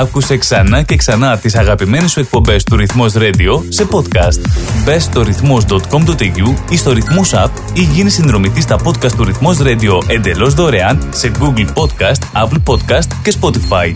Άκουσε ξανά και ξανά τις αγαπημένες σου εκπομπές του Ρυθμός Radio σε podcast. Μπες στο ρυθμός.com.au ή στο Ρυθμός App ή γίνει συνδρομητής στα podcast του Ρυθμός Radio εντελώς δωρεάν σε Google Podcast, Apple Podcast και Spotify.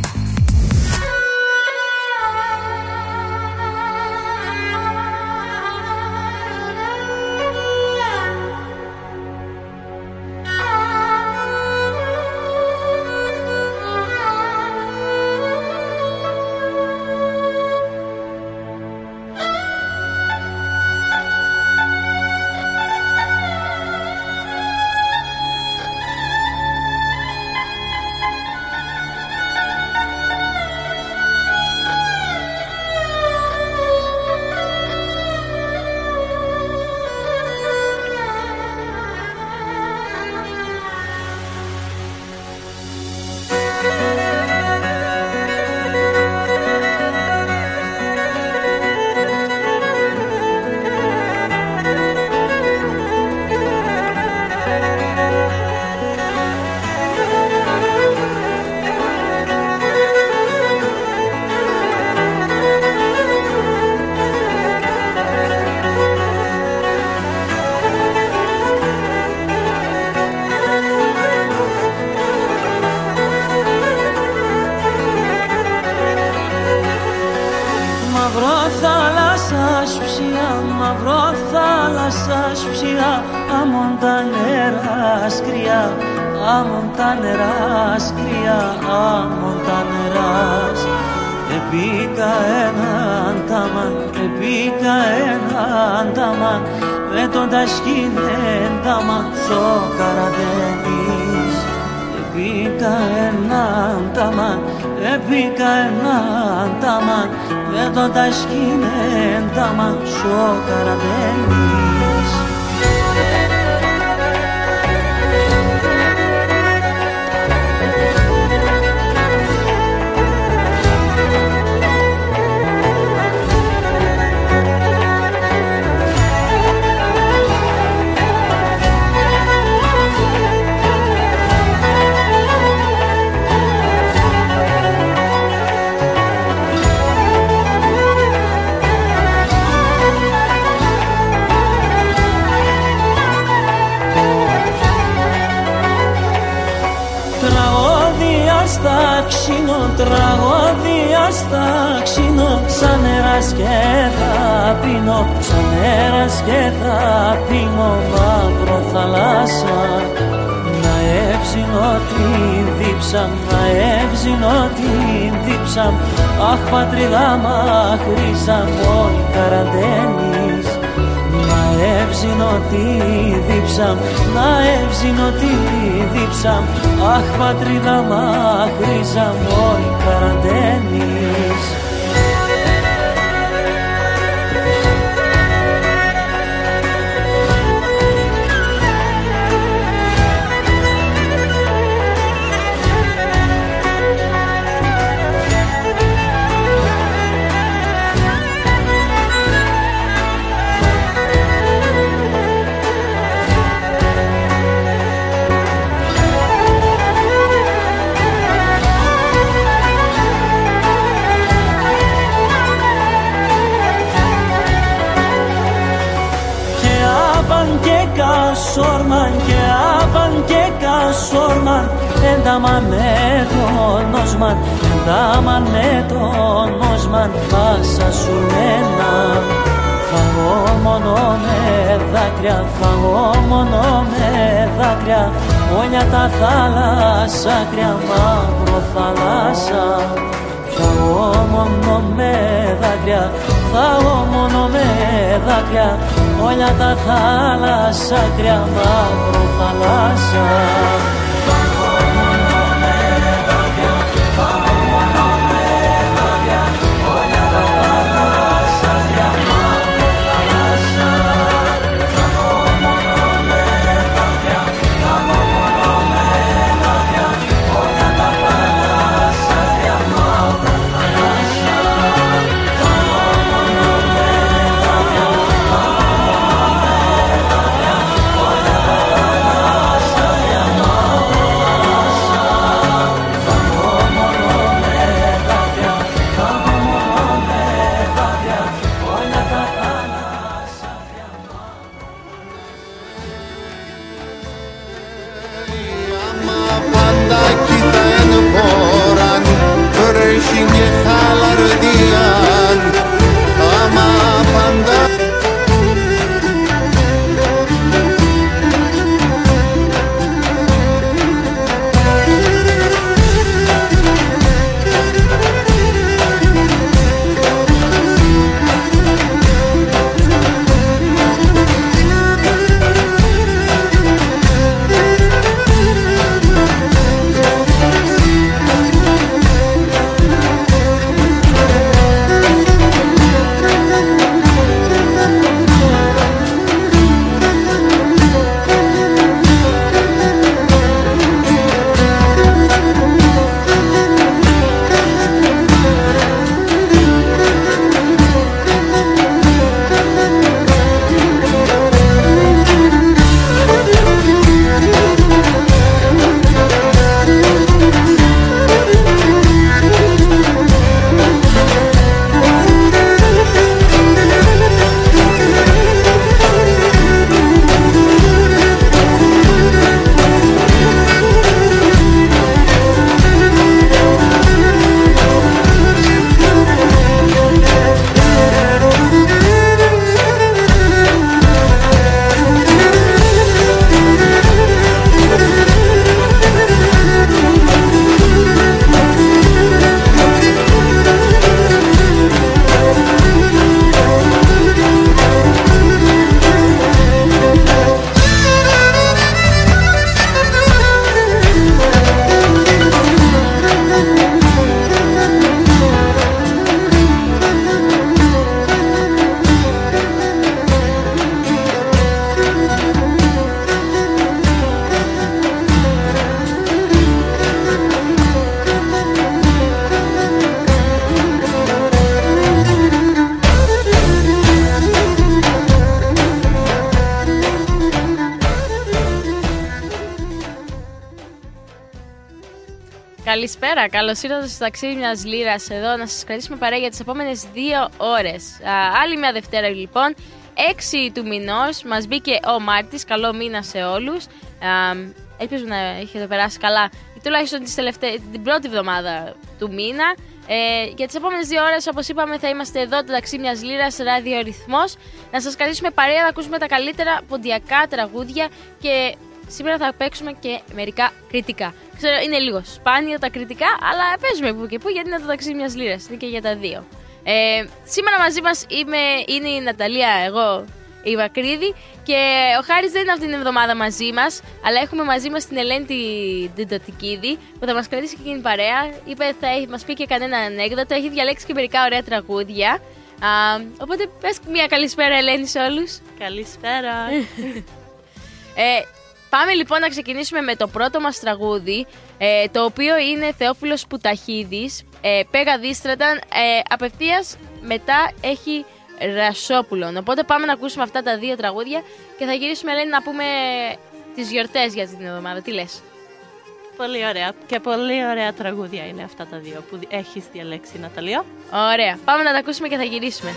Με το νόσμαν, τα με το νόσμαν, πάσα σου μένα. Φαγώ μόνο με δάκρυα, φαγώ μόνο με δάκρυα, όλια τα θάλασσα κρυά, μαύρο θάλασσα. Φαγώ μόνο με δάκρυα, φαγώ μόνο με δάκρυα, όλια τα θάλασσα κρυά, μαύρο θάλασσα. Καλησπέρα, καλώς ήρθατε στο ταξίδι μιας λίρα εδώ να σας κρατήσουμε παρέα για τις επόμενες δύο ώρες. Άλλη μια Δευτέρα λοιπόν, 6 του μηνός, μας μπήκε ο Μάρτης. Καλό μήνα σε όλους. Ελπίζω να έχετε περάσει καλά, τουλάχιστον τις τελευταίες, την πρώτη εβδομάδα του μήνα. Ε, για τις επόμενες δύο ώρες, όπως είπαμε, θα είμαστε εδώ το ταξίδι μιας λίρα, ράδιο Να σας κρατήσουμε παρέα, να ακούσουμε τα καλύτερα ποντιακά τραγούδια και σήμερα θα παίξουμε και μερικά κριτικά. Ξέρω, είναι λίγο σπάνιο τα κριτικά, αλλά παίζουμε που και που γιατί είναι το ταξίδι μιας λίρας. Είναι και για τα δύο. Ε, σήμερα μαζί μας είναι η Ναταλία, εγώ, η Βακρίδη και ο Χάρης δεν είναι αυτή την εβδομάδα μαζί μας, αλλά έχουμε μαζί μας την Ελένη την Τωτικίδη που θα μας κρατήσει και την παρέα. Είπε θα μας πει και κανένα ανέκδοτο, έχει διαλέξει και μερικά ωραία τραγούδια. Α, οπότε πες μια καλησπέρα, Ελένη, σε όλους. Καλησπέρα. ε, Πάμε λοιπόν να ξεκινήσουμε με το πρώτο μας τραγούδι, ε, το οποίο είναι Θεόφιλος Πουταχίδης, ε, Πέγα Δίστραταν, ε, απευθείας μετά έχει Ρασόπουλον. Οπότε πάμε να ακούσουμε αυτά τα δύο τραγούδια και θα γυρίσουμε Ελένη να πούμε τις γιορτές για την εβδομάδα. Τι λες; Πολύ ωραία. Και πολύ ωραία τραγούδια είναι αυτά τα δύο που έχεις διαλέξει, Ναταλία. Ωραία. Πάμε να τα ακούσουμε και θα γυρίσουμε.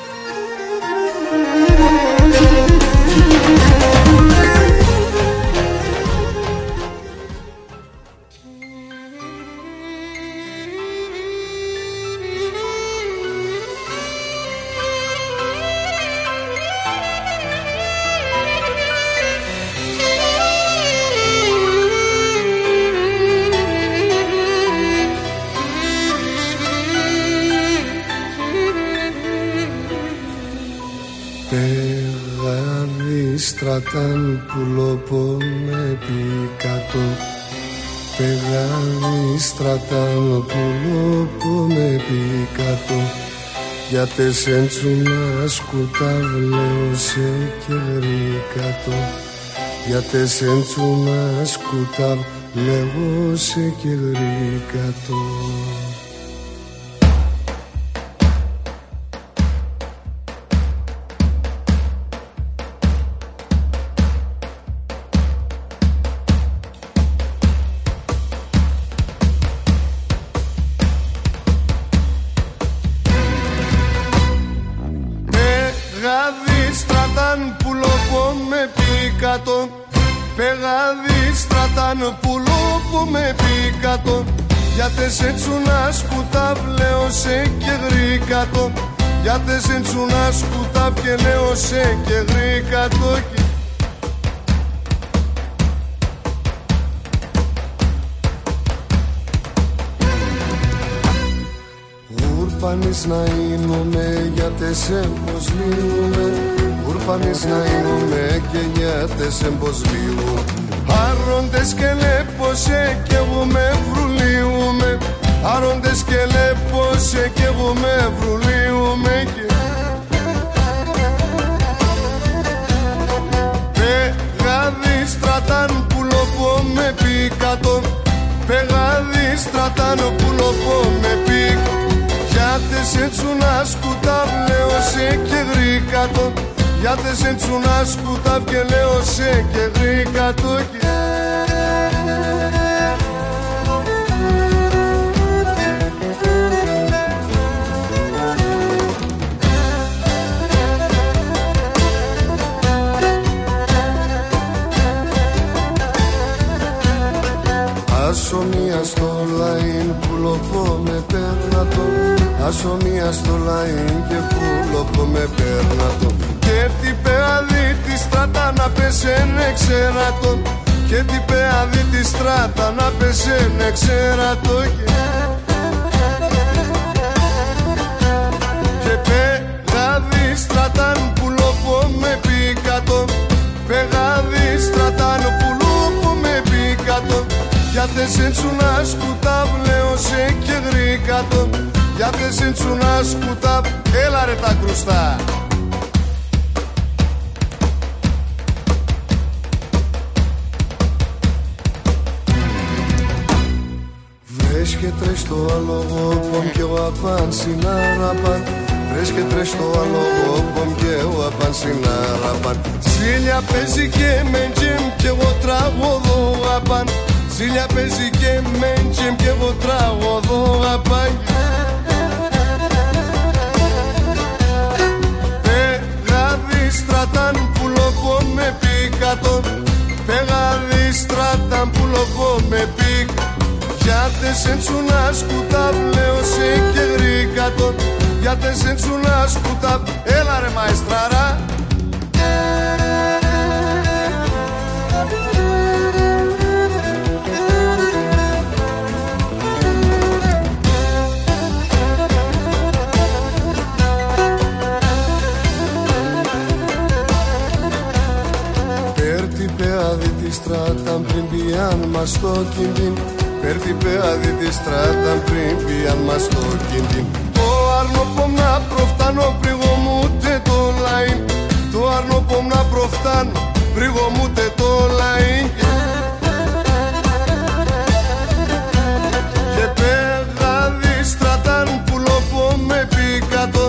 Στρατάν πουλόπο με πικατό Πεγάδι στρατάν πουλόπο με πικατό για τεσέντσου να σκουταβλέω σε και γρήκατο για τεσέντσου να σκουταβλέω σε και γρήκατο σε και γρήκα το Ούρπανης να είμαι γιατί σε εμποσλίουμε Ούρπανης να είμαι και γιατί σε εμποσλίουμε Άροντες και λέπωσε κι εγώ με βρουλίουμε Άροντες και λέπωσε κι εγώ με βρουλίουμε με πικατό Πεγάδι στρατάν που λοπό με πικ Γιάτες έτσι να σκουτάβ λέω σε και γρήκατο Γιάτες έτσι να σκουτάβ και λέω σε και γρήκατο Ασομία πέρνατο Ασομία στο λαϊν και που λοπώ με πέρνατο Και τι πεαδί τη στράτα να πεσένε ξέρατο Και τι πεαδί τη στράτα να πεσένε ξέρατο Και πεγάδι στράταν που λοπώ με πικατό Πεγάδι στράταν που λοπώ με πικατό για τε να σκουτάβ λέω σε και γρήκατο Για τε να σκουτάβ έλα ρε τα κρουστά. Βρες και τρες το άλογο πον και ο απάν συνάραπαν Βρες και τρες το άλογο πον και ο απάν συνάραπαν Σίλια παίζει και με τζιμ και εγώ τραγωδό απάν Ζήλια παίζει και μέντζεμ και εγώ τραγωδό απάγει Πεγάδι στρατάν που λοπώ με πίκατο Πεγάδι στρατάν που λοπώ με πίκ Γιατί σε τσούνα σκούτα πλέον σε και γρήκατο Γιατί σε τσούνα σκούτα Έλα ρε μαεστράρα στράτα πριν πιάν μας το κινδύν. Πέρτη πεάδι τη στράτα πριν πιάν μας το κινδύν. Το άρνο πομ να προφτάνω πρίγω μου τε το λαϊν Το άρνο πομ να προφτάνω πρίγω μου τε το λαϊν Και πεγάδι στρατάν που λοπώ με πικατό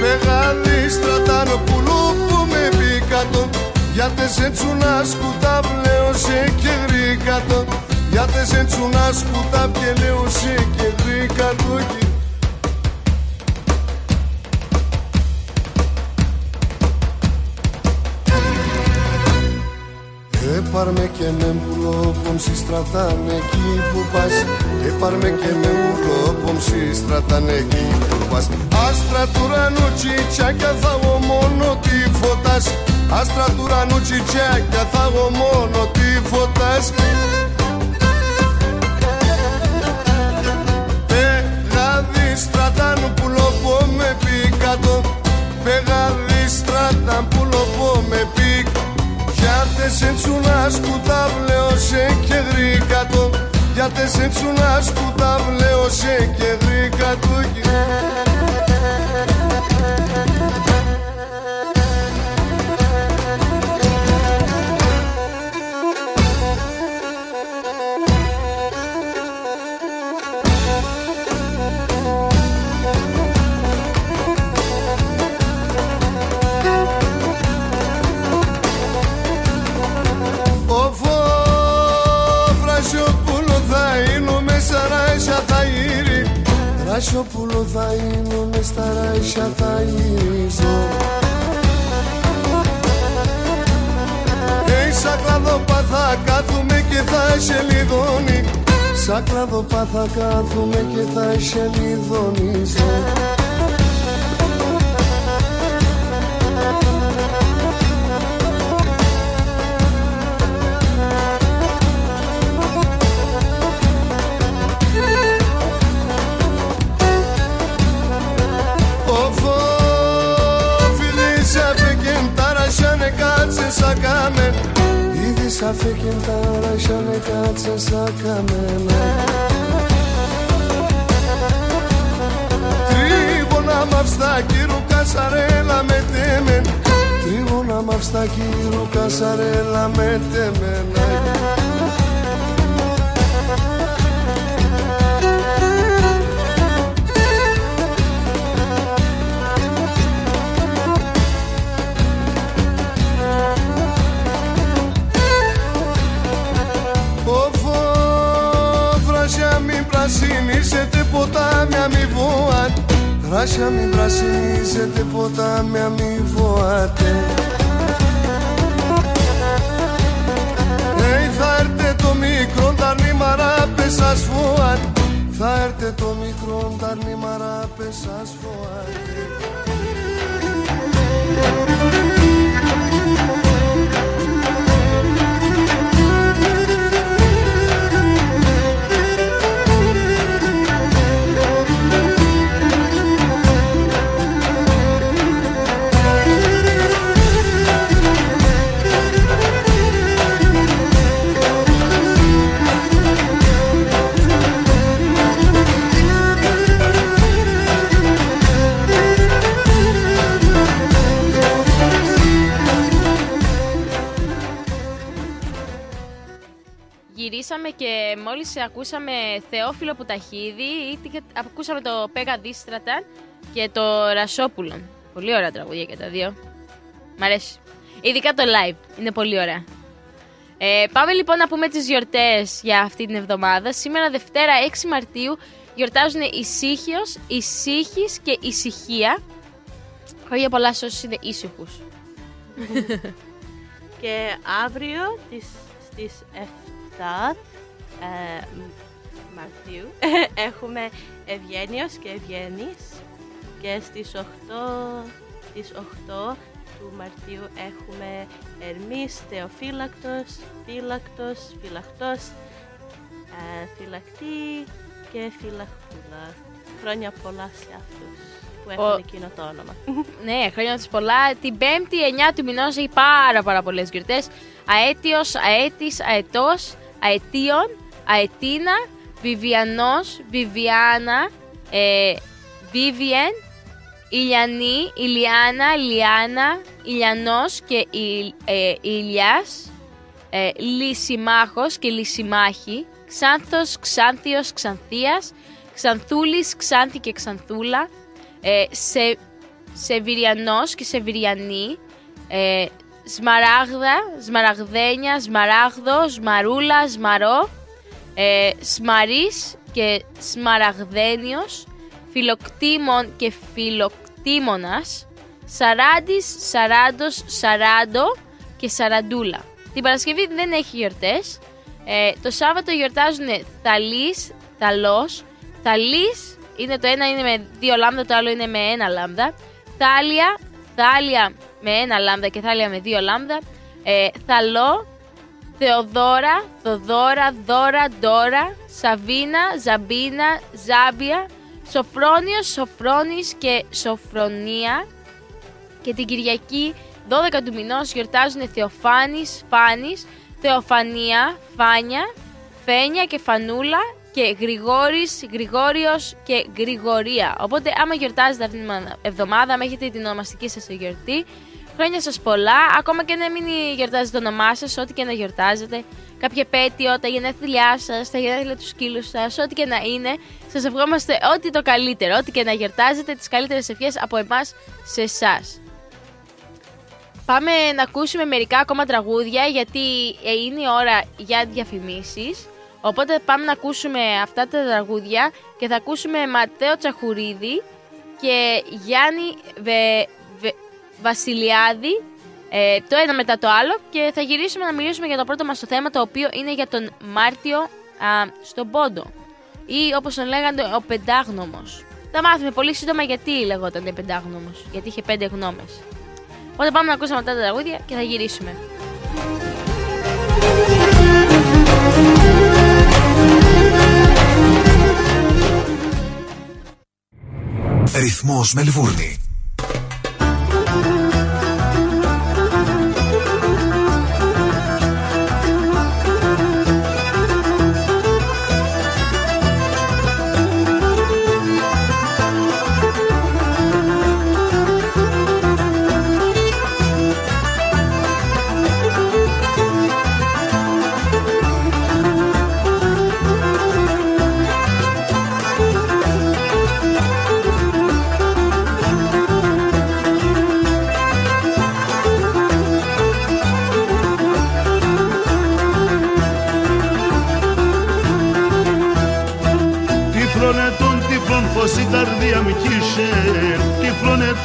Πεγάδι στρατάν που λοπώ με πικατό γιατί σε τσούνα σκούτα πλέον σε και γρήκατο Γιατί σε τσούνα σκούτα πλέον σε και γρήκατο Έπαρμε και με μπουλόπομ στρατάν εκεί που πας. Έπαρμε και με μπουλόπομ στρατάν εκεί που πας. Άστρα του ουρανού τσιτσάκια θα εγώ μόνο τι φωτάς Άστρα του ουρανού τσιτσάκια θα εγώ μόνο τι φωτάς Πεγάδι στρατάν που λοπώ με πικατό Πεγάδι στρατάν που λοπώ με πικατό γιατί σε τσούνα σκούτα βλέω σε και γρήκατο Γιατί σε τσούνα σκούτα βλέω σε και γρήκατο Βρασιοπούλο θα είναι μες σταράσια θα ήρίζω Hey, σαν κλαδόπα θα κάθουμε και θα σε λιδώνει Σαν κλαδόπα θα κάθουμε και θα σε λιδώνιζω κάτσε σα κάμεν Ήδη σα φεκεν ταρασιάνε κάτσε σα κάμεν Τρίγωνα μαυστά κύρου κασαρέλα με τέμεν. Τρίγωνα μαυστά κύρου κασαρέλα με τέμεν Βράσια μην πρασινίσετε ποτάμια μη βοάτε Hey, θα έρτε το μικρό τα νήμαρα πες σας φοάτε Θα έρτε το μικρό τα νήμαρα πες σας φοάτε Γυρίσαμε και μόλις ακούσαμε Θεόφιλο Πουταχίδη, ή- ακούσαμε το Πέγα Δίστραταν και το Ρασόπουλον. Πολύ ωραία τραγούδια και τα δύο. Μ' αρέσει. Ειδικά το live. Είναι πολύ ωραία. Ε, πάμε λοιπόν να πούμε τις γιορτές για αυτή την εβδομάδα. Σήμερα Δευτέρα 6 Μαρτίου γιορτάζουν η Σύχιος, η Σύχης και η Ησυχία. Χρόνια πολλά σε όσους είναι ήσυχους. Και αύριο τις, στις 7 ε, μ- Μαρτίου έχουμε Ευγένιος και Ευγένης και στις 8, στις 8 του Μαρτίου έχουμε Ερμής, Θεοφύλακτος, Φύλακτος, Φυλακτός, ε, Φυλακτή και Φυλακτούλα. Χρόνια πολλά σε αυτούς που έχουν Ο- εκείνο το όνομα. ναι, χρόνια τους πολλά. Την 5η 9 του μηνός έχει πάρα πάρα πολλές γιορτές. Αέτιος, αέτης, αετός, αετίων, αετίνα, βιβιανός, βιβιάνα, ε, βίβιεν, ηλιανή, ηλιάνα, ηλιάνα, ηλιανός και η, ε, ηλιάς, ε, λυσιμάχος και λυσιμάχη, ξάνθος, ξάνθιος, ξανθίας, ξανθούλης, ξάνθη και ξανθούλα, ε, σε, σεβυριανός και σεβυριανή, ε, σμαράγδα, σμαραγδένια, σμαράγδο, σμαρούλα, σμαρό, ε, σμαρής και σμαραγδένιος, φιλοκτήμων και φιλοκτήμονας, σαράντης, σαράντος, σαράντο και σαραντούλα. Την Παρασκευή δεν έχει γιορτές. Ε, το Σάββατο γιορτάζουν θαλής, θαλός. Θαλής είναι το ένα είναι με δύο λάμδα, το άλλο είναι με ένα λάμδα. Θάλια, θάλια με ένα λάμδα και θάλια με δύο λάμδα. Ε, θαλό, Θεοδόρα, Θοδόρα, Δώρα, Ντόρα, Σαβίνα, Ζαμπίνα, Ζάμπια, Σοφρόνιος, Σοφρόνης και Σοφρονία. Και την Κυριακή 12 του μηνός γιορτάζουν Θεοφάνης, Φάνης, Θεοφανία, Φάνια, Φένια και Φανούλα και Γρηγόρης, Γρηγόριος και Γρηγορία. Οπότε άμα γιορτάζετε αυτήν την εβδομάδα, άμα έχετε την ονομαστική σας γιορτή, χρόνια σας πολλά, ακόμα και να μην γιορτάζετε το όνομά σας, ό,τι και να γιορτάζετε, κάποια επέτειο, τα γενέθλιά σας, τα γενέθλια του σκύλου σας, ό,τι και να είναι, σας ευχόμαστε ό,τι το καλύτερο, ό,τι και να γιορτάζετε, τις καλύτερες ευχές από εμάς σε εσάς. Πάμε να ακούσουμε μερικά ακόμα τραγούδια γιατί ε, είναι η ώρα για διαφημίσεις. Οπότε πάμε να ακούσουμε αυτά τα τραγούδια και θα ακούσουμε Ματέο Τσαχουρίδη και Γιάννη Βε, Βε- Βασιλιάδη ε, το ένα μετά το άλλο και θα γυρίσουμε να μιλήσουμε για το πρώτο μας το θέμα το οποίο είναι για τον Μάρτιο α, στον Πόντο ή όπως τον λέγανε ο Πεντάγνωμος. Θα μάθουμε πολύ σύντομα γιατί λεγόταν Πεντάγνωμος, γιατί είχε πέντε γνώμες. Οπότε πάμε να ακούσουμε αυτά τα τραγούδια και θα γυρίσουμε. Ρυθμός Μελβούρνη.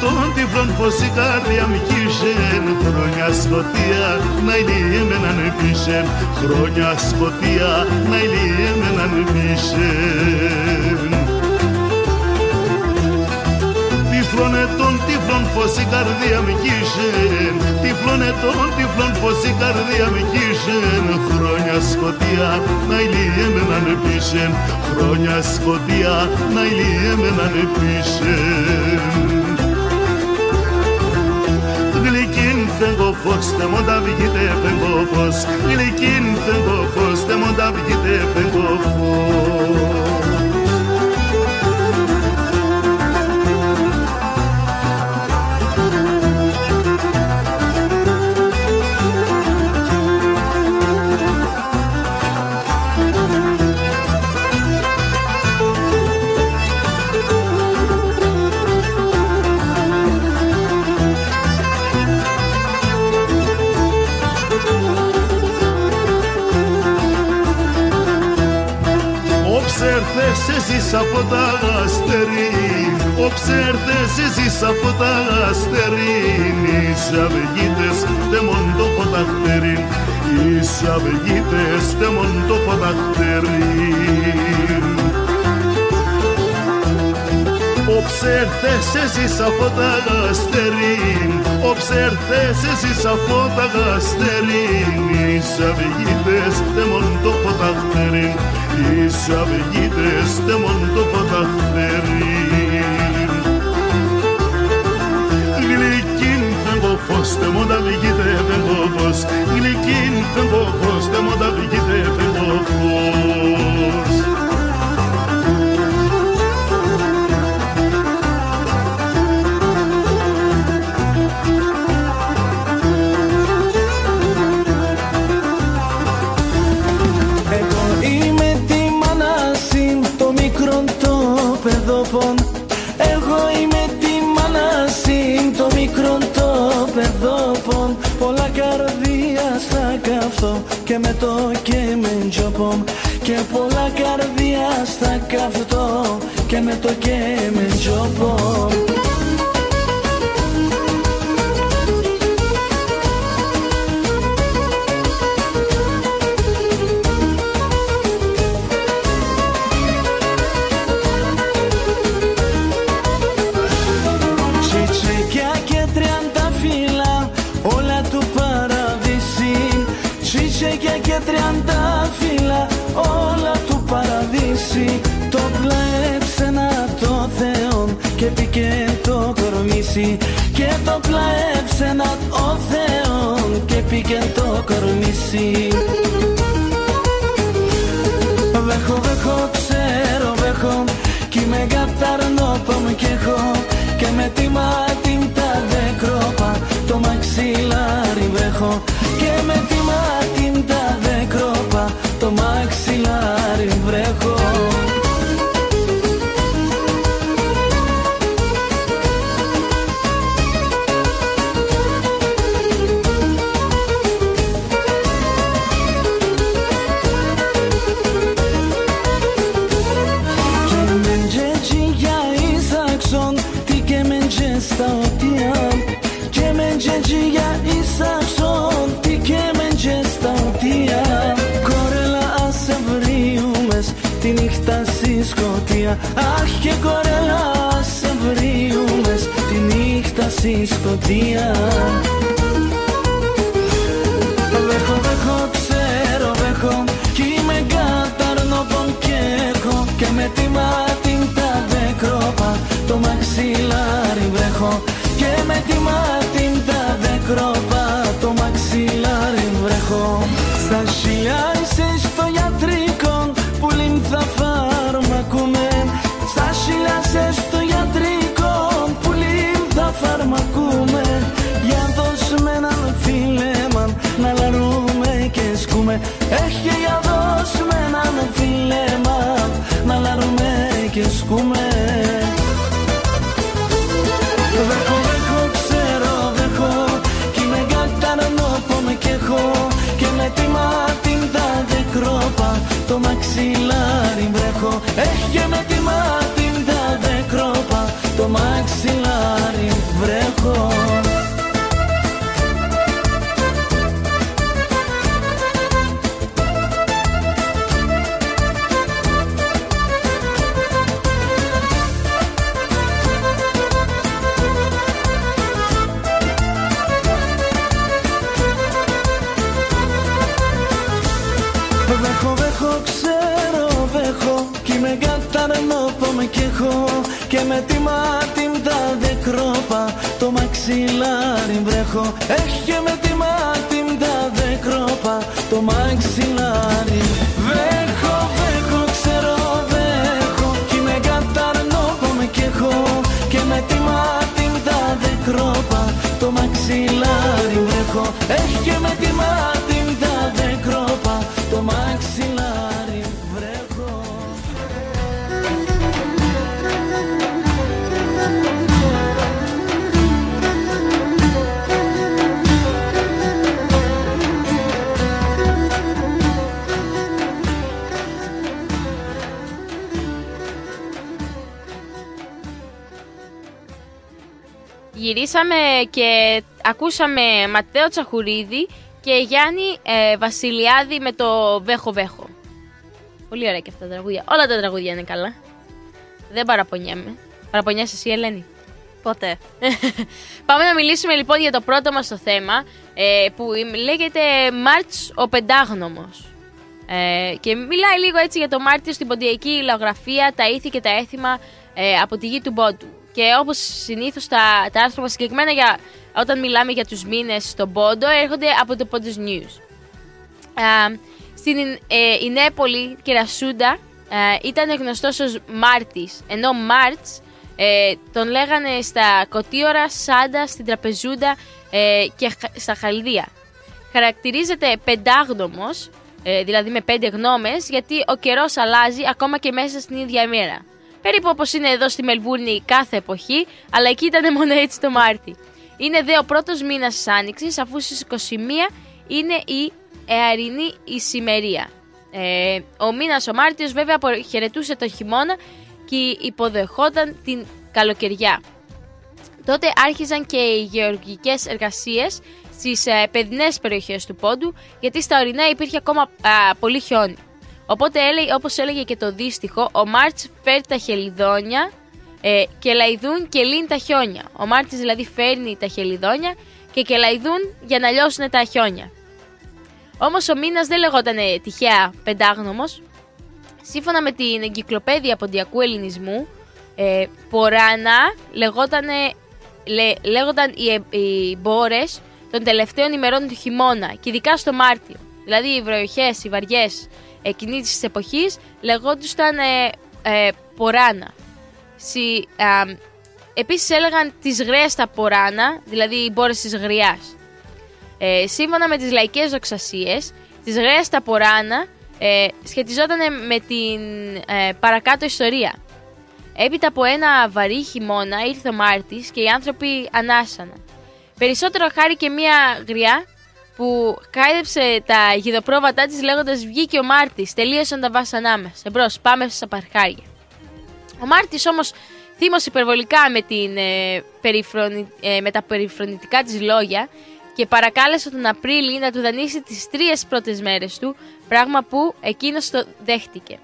Τυφλών ετών, τυφλών πως η καρδία μου κύσεν Χρόνια σκοτία να ηλίε με να πείσεν. Χρόνια σκοτία να ηλίε με να πείσεν. Τυφλών ετών, τυφλών πως η καρδία μου κύσεν Τυφλών ετών, τυφλών πως η καρδία μου κύσεν Χρόνια σκοτία να ηλίε με να πείσεν. Χρόνια σκοτία να ηλίε με φως, τε μόντα βγείτε φεγγό φως Γλυκίν φεγγό φως, τε μόντα βγείτε φεγγό φως εσείς από τα αστέρι. Όψε έρθες εσείς από τα αστέρι. Είσαι αυγίτες τε μον το ποταχτέρι. Είσαι αυγίτες τε μον το ποταχτέρι Όψερθες εσείς από τα αστέρι Όψερθες εσείς από τα αστέρι Είσαι αυγίτες τε μον το ποταχτέρι Είσαι αυγίτες τε μον το ποταχτέρι Γλυκίν φεύγω φως τε μον τα βγείτε φεύγω φως. Γλυκίν φεύγω φως τε μον τα βγείτε φεύγω και με το και με τζοπον Και πολλά καρδία στα καυτό και με το και με τζοπον κορμίσι Και το πλέψε να το Θεόν και πήκε το κορμίσι Βέχω, βέχω, ξέρω, βέχω Κι είμαι καταρνό πόμ και έχω Και με τη μάτι τα δεκρόπα Το μαξιλάρι βρέχω Και με τη μάτι τα νύχτα στη σκοτία Βέχω, βέχω, ξέρω, βέχω Κι είμαι καταρνόπον και έχω Και με τη μάτι τα δεκρόπα Το μαξιλάρι βρέχω Και με τη μάτι Γυρίσαμε και ακούσαμε Ματέο Τσαχουρίδη και Γιάννη ε, Βασιλιάδη με το Βέχο Βέχο. Πολύ ωραία και αυτά τα τραγούδια. Όλα τα τραγούδια είναι καλά. Δεν παραπονιέμαι. Παραπονιέσαι εσύ, Ελένη; Ποτέ. Πάμε να μιλήσουμε λοιπόν για το πρώτο μας το θέμα ε, που λέγεται Μάρτς ο Πεντάγνωμος. Ε, και μιλάει λίγο έτσι για το Μάρτιο στην ποντιακή λαογραφία, τα ήθη και τα έθιμα ε, από τη γη του Πόντου. Και όπως συνήθως τα, τα άρθρα μας συγκεκριμένα για, όταν μιλάμε για τους μήνες στον Πόντο έρχονται από το Pondus News. Ε, στην ε, Ινέπολη και Ρασούντα ε, ήταν γνωστός ως Μάρτης, ενώ Μάρτς ε, τον λέγανε στα Κωτίωρα, Σάντα, στην Τραπεζούντα ε, και χα- στα Χαλδία. Χαρακτηρίζεται πεντάγνωμος, ε, δηλαδή με πέντε γνώμες, γιατί ο καιρός αλλάζει ακόμα και μέσα στην ίδια μέρα. Περίπου όπως είναι εδώ στη Μελβούρνη κάθε εποχή, αλλά εκεί ήταν μόνο έτσι το Μάρτι. Είναι δε ο πρώτος μήνας της Άνοιξης, αφού στις 21 είναι η εαρινή ησημερία. Ε, ο μήνας ο Μάρτιος βέβαια αποχαιρετούσε το χειμώνα και υποδεχόταν την καλοκαιριά. Τότε άρχιζαν και οι γεωργικές εργασίες στις ε, παιδινές περιοχές του Πόντου, γιατί στα ορεινά υπήρχε ακόμα α, πολύ χιόνι. Οπότε, έλεγε, όπως έλεγε και το δύστιχο, ο Μάρτς φέρει τα χελιδόνια ε, και λαϊδούν και λύνει τα χιόνια. Ο Μάρτης δηλαδή φέρνει τα χελιδόνια και κελαϊδούν για να λιώσουν τα χιόνια. Όμως ο μήνας δεν λεγόταν τυχαία πεντάγνωμος. Σύμφωνα με την εγκυκλοπαίδεια ποντιακού ελληνισμού, ε, ποράνα λεγότανε, λέ, λέγονταν οι, ε- οι μπόρες των τελευταίων ημερών του χειμώνα και ειδικά στο Μάρτιο. Δηλαδή οι βροχές, οι βαριές εκείνης της εποχής λεγόντουσαν ε, ε, ποράνα. Συ, α, επίσης έλεγαν τις γραίες τα ποράνα, δηλαδή οι μπόρες της γριάς. Ε, σύμφωνα με τις λαϊκές δοξασίες, τις γραίες τα ποράνα ε, σχετιζόταν με την ε, παρακάτω ιστορία. Έπειτα από ένα βαρύ χειμώνα ήρθε ο Μάρτης και οι άνθρωποι ανάσαναν. Περισσότερο χάρη και μία γριά που χάιδεψε τα γιδοπρόβατά της λέγοντας «Βγήκε ο Μάρτης, τελείωσαν τα βάσανά μας, εμπρός, πάμε στα παρχάρια». Ο Μάρτης όμως θύμωσε υπερβολικά με, την, ε, περιφρονη- ε, με τα περιφρονητικά της λόγια και παρακάλεσε τον Απρίλη να του δανείσει τις τρεις πρώτες μέρες του, πράγμα που εκείνος το δέχτηκε.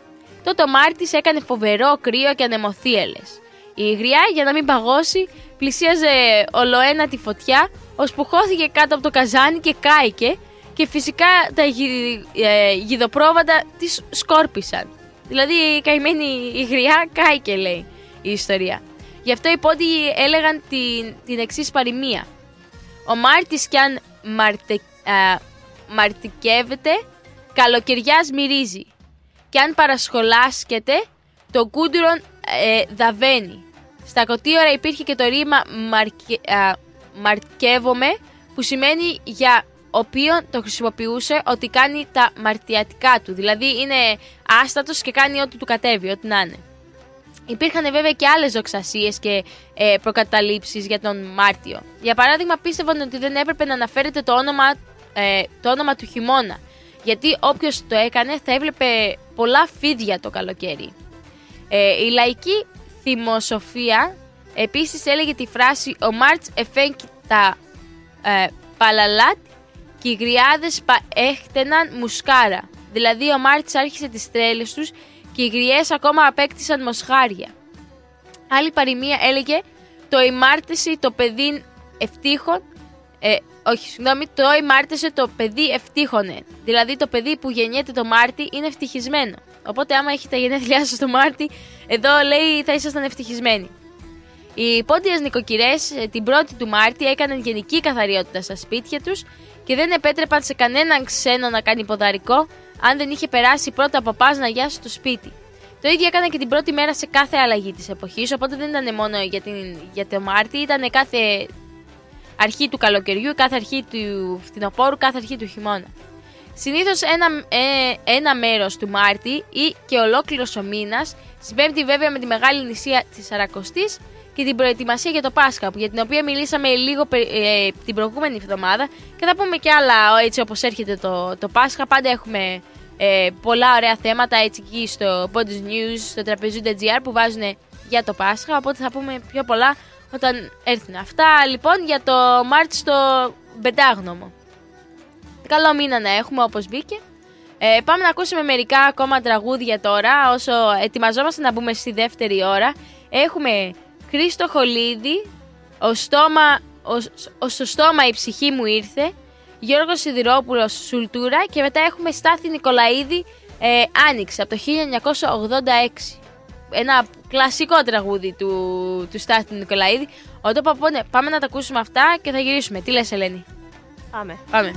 Τότε ο Μάρτης έκανε φοβερό κρύο και ανεμοθύελες. Η γριά για να μην παγώσει πλησίαζε ολοένα τη φωτιά, ώσπου χώθηκε κάτω από το καζάνι και κάηκε και φυσικά τα γυ- ε, γιδοπρόβατα της σκόρπισαν. Δηλαδή η καημένη η γριά κάηκε λέει η ιστορία. Γι' αυτό οι πόντιοι έλεγαν την, την εξής παροιμία. Ο Μάρτης κι αν μαρτε, α, μαρτικεύεται, καλοκαιριάς μυρίζει. Κι αν παρασχολάσκεται, το κούντουρον ε, δαβαίνει. Στα κωτίωρα υπήρχε και το ρήμα μαρκε, α, μαρκεύομαι, που σημαίνει για οποίον το χρησιμοποιούσε ότι κάνει τα μαρτιατικά του. Δηλαδή είναι άστατος και κάνει ό,τι του κατέβει, ό,τι να είναι. Υπήρχαν βέβαια και άλλες δοξασίες και ε, προκαταλήψεις για τον Μάρτιο. Για παράδειγμα, πίστευαν ότι δεν έπρεπε να αναφέρεται το όνομα, ε, το όνομα του χειμώνα. Γιατί όποιος το έκανε θα έβλεπε πολλά φίδια το καλοκαίρι. Ε, η λαϊκή θυμοσοφία επίσης έλεγε τη φράση «Ο Μάρτς εφέγγει τα ε, παλαλάτ και οι γριάδες πα- έχτεναν μουσκάρα». Δηλαδή ο Μάρτης άρχισε τις τρέλες τους και οι γριές ακόμα απέκτησαν μοσχάρια. Άλλη παροιμία έλεγε «Το ημάρτησε το παιδί ευτύχων ε, όχι, συγγνώμη, το ημάρτησε το παιδί ευτύχωνε. Δηλαδή το παιδί που γεννιέται το Μάρτι είναι ευτυχισμένο. Οπότε άμα έχει τα γενέθλιά σας το Μάρτι, εδώ λέει θα ήσασταν ευτυχισμένοι. Οι πόντιες νοικοκυρές την 1η του Μάρτη έκαναν γενική καθαριότητα στα σπίτια τους και δεν επέτρεπαν σε κανέναν ξένο να κάνει ποδαρικό αν δεν είχε περάσει πρώτα από πας να γιάσει το σπίτι. Το ίδιο έκαναν και την πρώτη μέρα σε κάθε αλλαγή της εποχής, οπότε δεν ήταν μόνο για, την, για το Μάρτι, ήταν κάθε αρχή του καλοκαιριού, κάθε αρχή του φθινοπόρου, κάθε αρχή του χειμώνα. Συνήθως ένα, ε, ένα μέρος του Μάρτη ή και ολόκληρος ο μήνας συμπέμπτει βέβαια με τη μεγάλη νησία της Σαρακοστή και την προετοιμασία για το Πάσχα, που- για την οποία μιλήσαμε λίγο περι- ε, την προηγούμενη εβδομάδα και θα πούμε και άλλα έτσι όπως έρχεται το, το Πάσχα. Πάντα έχουμε ε, πολλά ωραία θέματα έτσι εκεί στο Bodies News, στο τραπεζού.gr που βάζουν για το Πάσχα, οπότε θα πούμε πιο πολλά όταν έρθουν αυτά. Λοιπόν, για το Μάρτ στο Πεντάγνωμο. Καλό μήνα να έχουμε όπως μπήκε. Ε, πάμε να ακούσουμε μερικά ακόμα τραγούδια τώρα όσο ετοιμαζόμαστε να μπούμε στη δεύτερη ώρα. Έχουμε Χρήστο Χολίδη, ο στόμα, ο, ο, στο στόμα η ψυχή μου ήρθε, Γιώργος Σιδηρόπουλος Σουλτούρα και μετά έχουμε Στάθη Νικολαίδη ε, Άνοιξε από το 1986. Ένα κλασικό τραγούδι του, του Στάθη Νικολαίδη. Όταν πάμε να τα ακούσουμε αυτά και θα γυρίσουμε. Τι λες Ελένη; Πάμε. Πάμε.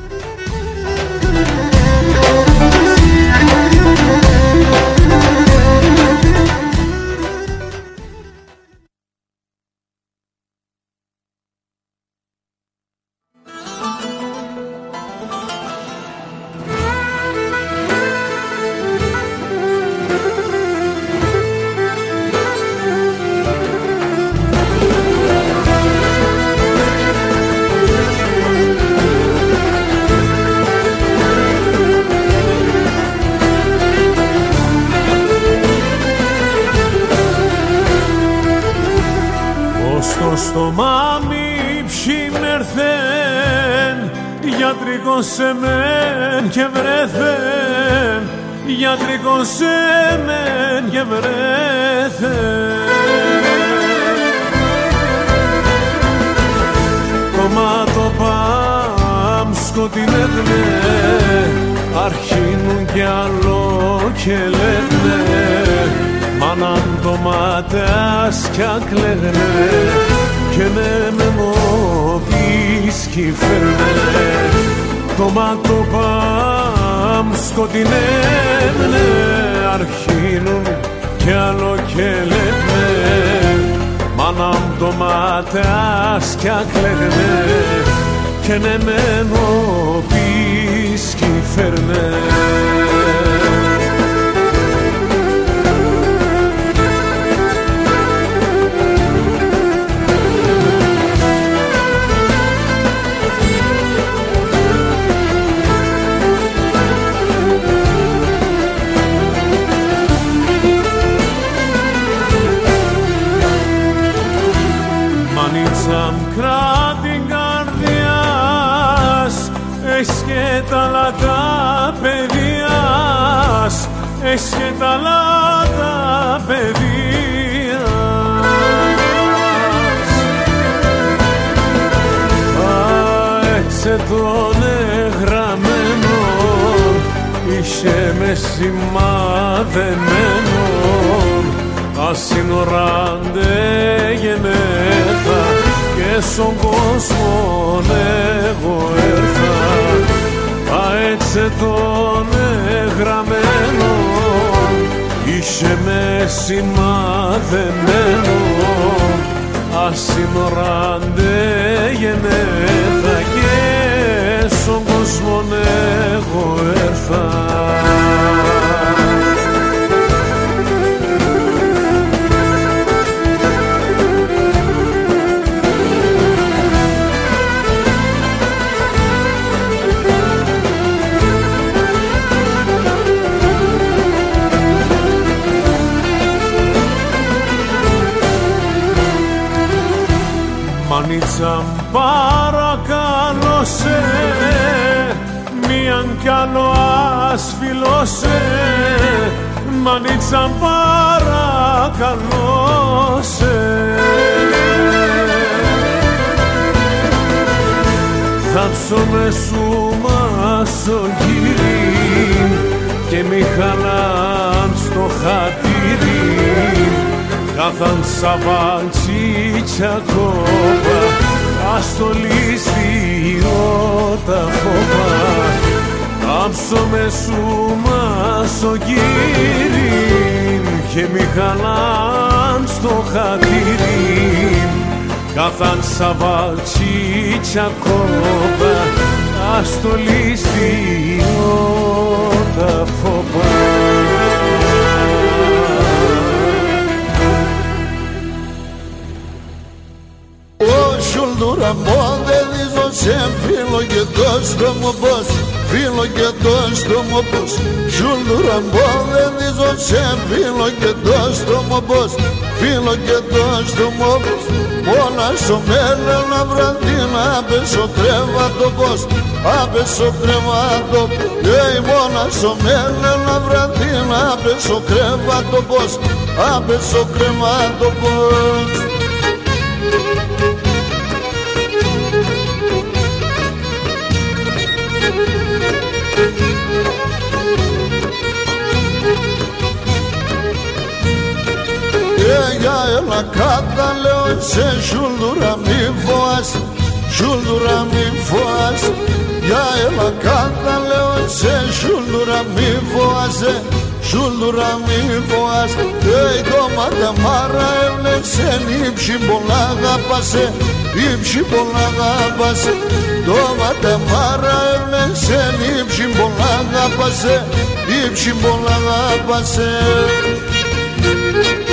Φέρνε το μάτο παμ σκοτεινεύνε αρχίνουν κι άλλο και λένε Μάναν το ματάς κι ακλέγνε και ναι με μοπείς κι φέρνε τα λατά παιδείας. Έχεις και τα λατά παιδείας. Α, έτσι τον εγγραμμένο Είχε με σημαδεμένο. Ασύνοραντε γενέθα και στον κόσμο εγώ έρθα α έτσι τον εγγραμμένο είχε με σημαδεμένο. Ασύνοραντε γενέθα και στον κόσμο εγώ έρθα κι άλλο ασφυλώσε Μανίτσα παρακαλώ σε Θα ψωμέ σου μασογύρι και μη χαλάν στο χατήρι. Κάθαν σαβαντσίτσα κόπα ας το λύστιο τα φόβα Άψω σου μασογύρι και μη χαλάν στο χατήρι. Κάθαν σαβαντσίτσα κόπα ας το λύστιο τα φόβα Ω σουλτούρα μου δεν δίζω σε φίλο και δώστε μου πως φίλο και το στόμα πως Σουλτουραμπό δεν δίζω σε φίλο και το στόμα πως Φίλο και το στόμα πως Μόνα στο μέλλον να βραδύ να πέσω κρέβατο πως Άπεσο κρεβάτο Ει μόνα στο μέλλον να βραδύ να πέσω κρέβατο πως Άπεσο κρεβάτο πως για έλα κάτα λέω σε σουλδούρα μη φοάς Σουλδούρα μη φοάς Για έλα κάτα λέω σε σουλδούρα μη φοάς Σουλδούρα μη φοάς Ει το ματεμάρα έβλεψε ύψη πολλά αγαπάσε Ύψη πολλά αγαπάσε Το ματεμάρα έβλεψε ύψη πολλά αγαπάσε Ύψη πολλά αγαπάσε Έρθε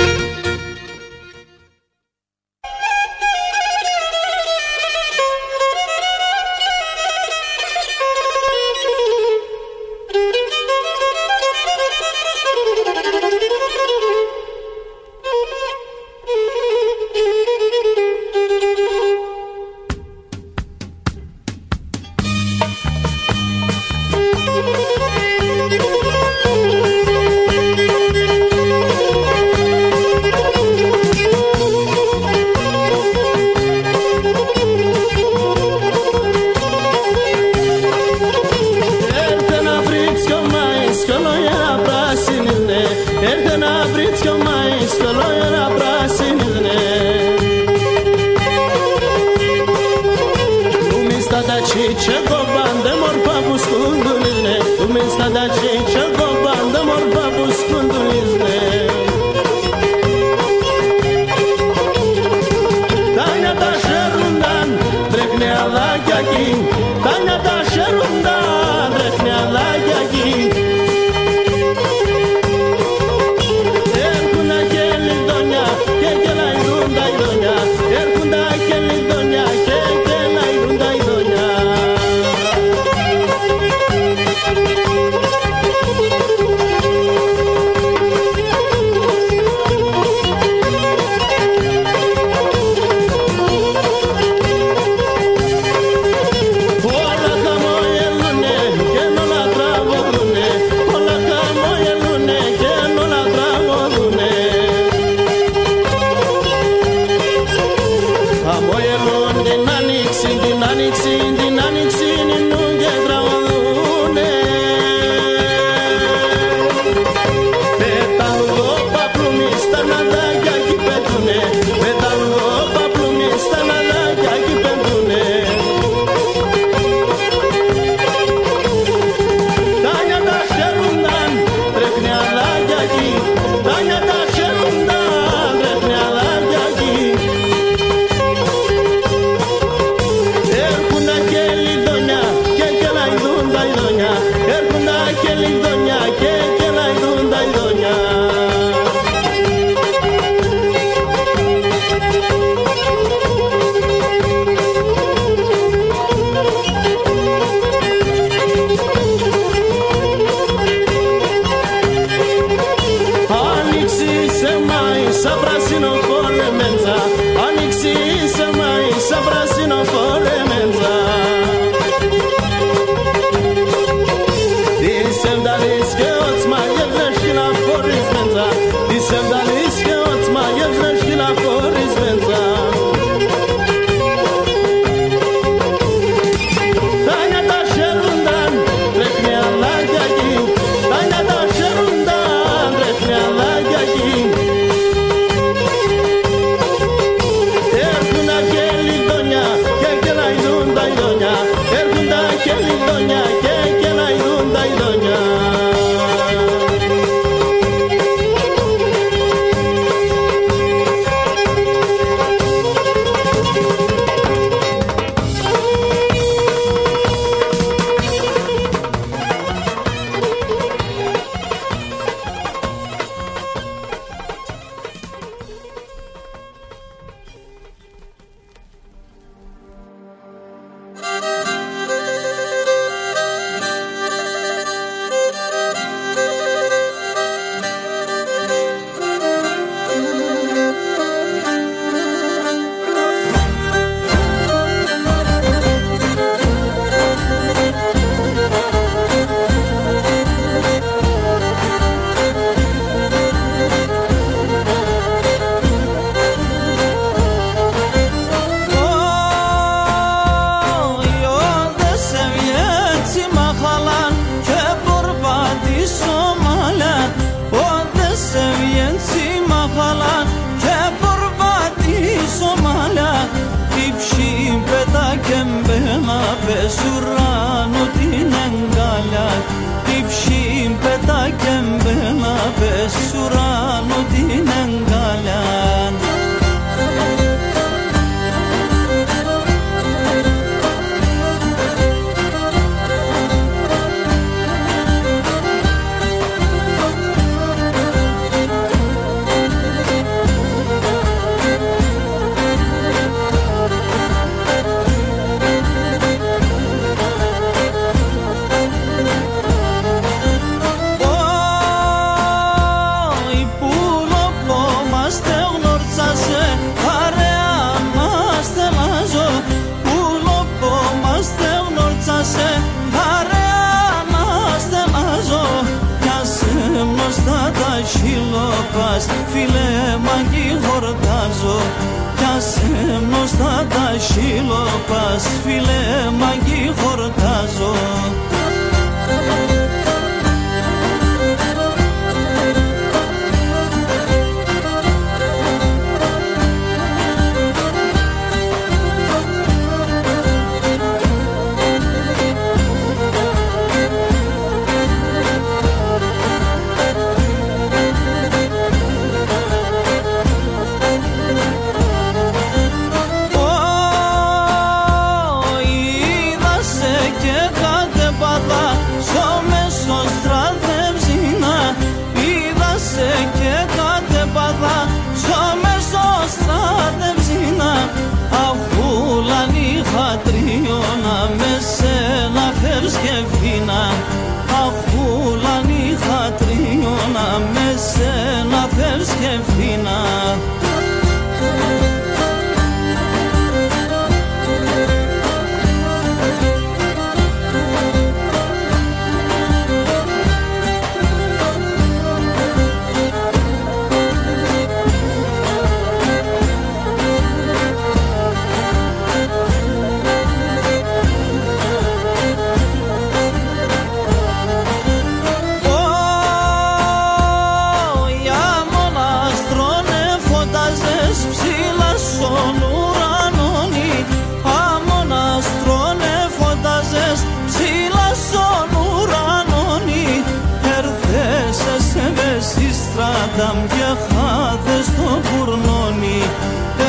βεσίστραταμ και χάθες το πουρνόνι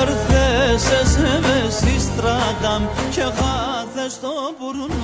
Ερθέσαι σε βεσίστραταμ και χάθες το πουρνόνι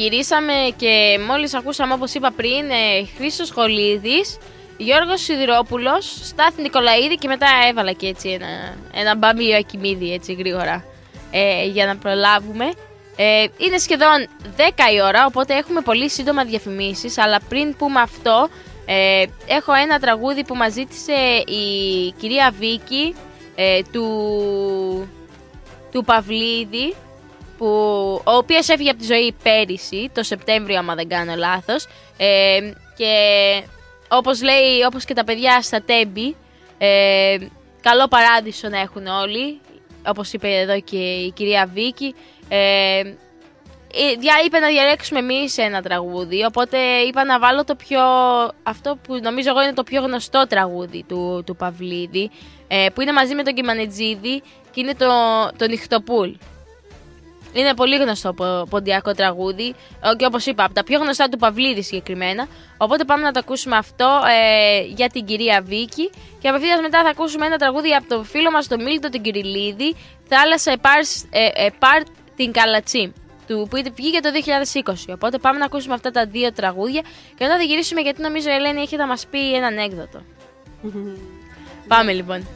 Γυρίσαμε και μόλις ακούσαμε όπως είπα πριν ε, Χρήστος Σχολίδης, Γιώργος Σιδηρόπουλος, Στάθη Νικολαίδη και μετά έβαλα και έτσι ένα, ένα μπάμπι ακιμίδι έτσι γρήγορα ε, για να προλάβουμε. Ε, είναι σχεδόν 10 η ώρα οπότε έχουμε πολύ σύντομα διαφημίσεις αλλά πριν πούμε αυτό ε, έχω ένα τραγούδι που μας ζήτησε η κυρία Βίκη ε, του, του Παυλίδη που, ο οποίος έφυγε από τη ζωή πέρυσι, το Σεπτέμβριο άμα δεν κάνω λάθος ε, και όπως λέει, όπως και τα παιδιά στα τέμπη ε, καλό παράδεισο να έχουν όλοι όπως είπε εδώ και η κυρία Βίκη. Ε, ε, δια- είπε να διαλέξουμε εμείς ένα τραγούδι οπότε είπα να βάλω το πιο αυτό που νομίζω εγώ είναι το πιο γνωστό τραγούδι του, του Παυλίδη ε, που είναι μαζί με τον Κιμανετζίδη και είναι το, το Νυχτοπούλ είναι πολύ γνωστό πο- ποντιακό τραγούδι ε, και όπως είπα από τα πιο γνωστά του Παυλίδη συγκεκριμένα. Οπότε πάμε να το ακούσουμε αυτό ε, για την κυρία Βίκη και απευθείας μετά θα ακούσουμε ένα τραγούδι από το φίλο μας τον Μίλτο τον Κυριλίδη «Θάλασσα επάρ, ε, επάρ την Καλατσί» του που είτε- βγήκε το 2020. Οπότε πάμε να ακούσουμε αυτά τα δύο τραγούδια και μετά θα γυρίσουμε γιατί νομίζω η Ελένη έχει να μας πει ένα ανέκδοτο. πάμε λοιπόν.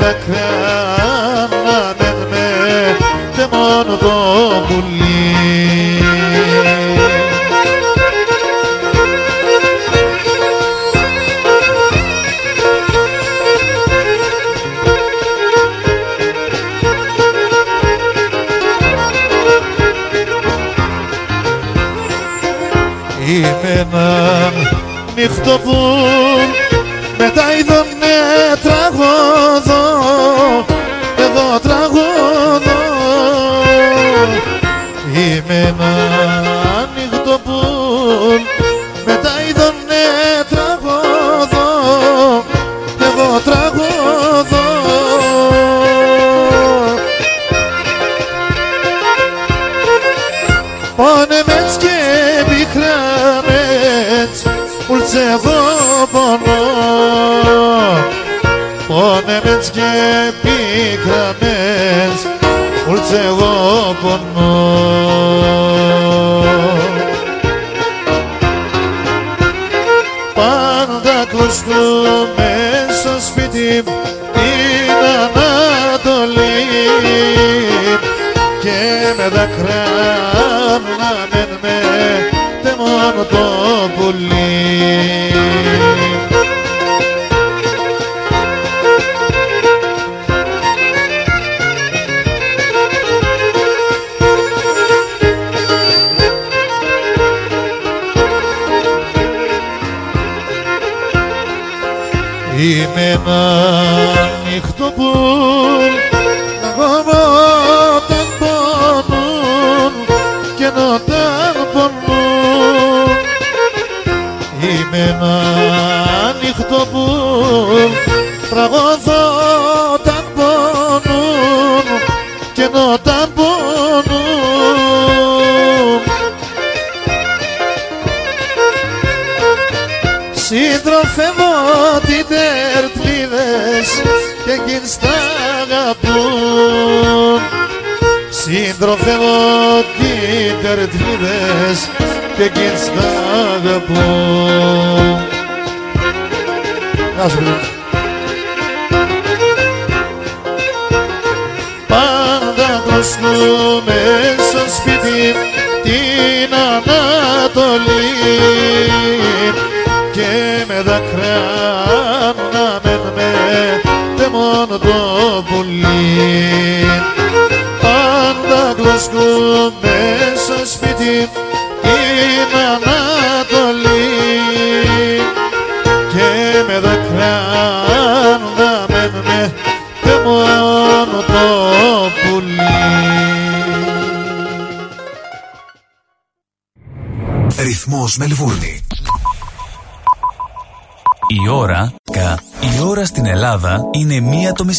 Δάκρυα να με τε μόνο το πουλί.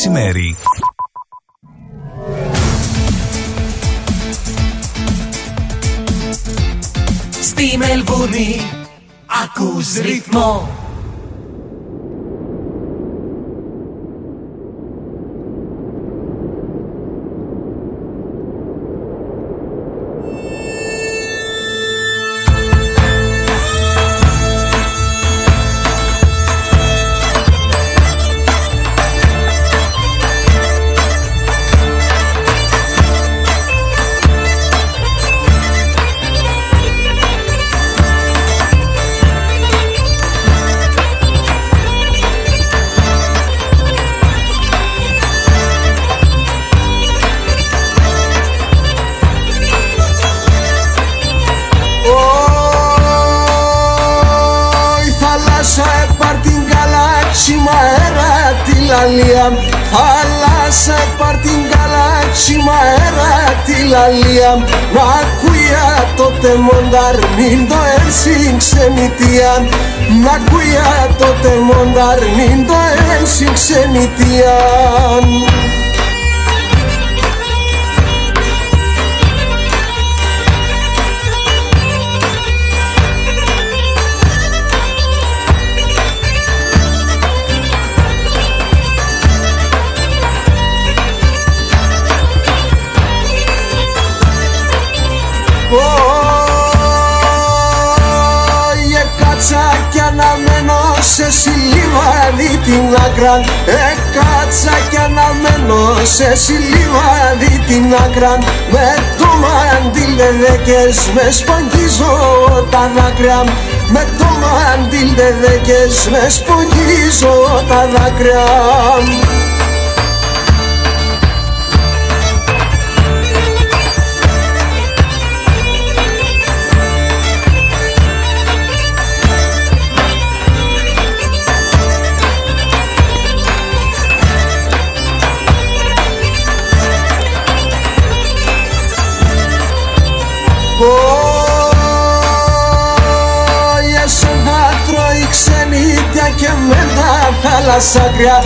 μεσημέρι. Σε συλλήβαδι την άκραν Με το μαντήλ δεκές με σπαγγίζω τα δάκρυα Με το μαντήλ δεκές με σπαγγίζω τα δάκρυα ξενίτια και με τα θάλασσάκρια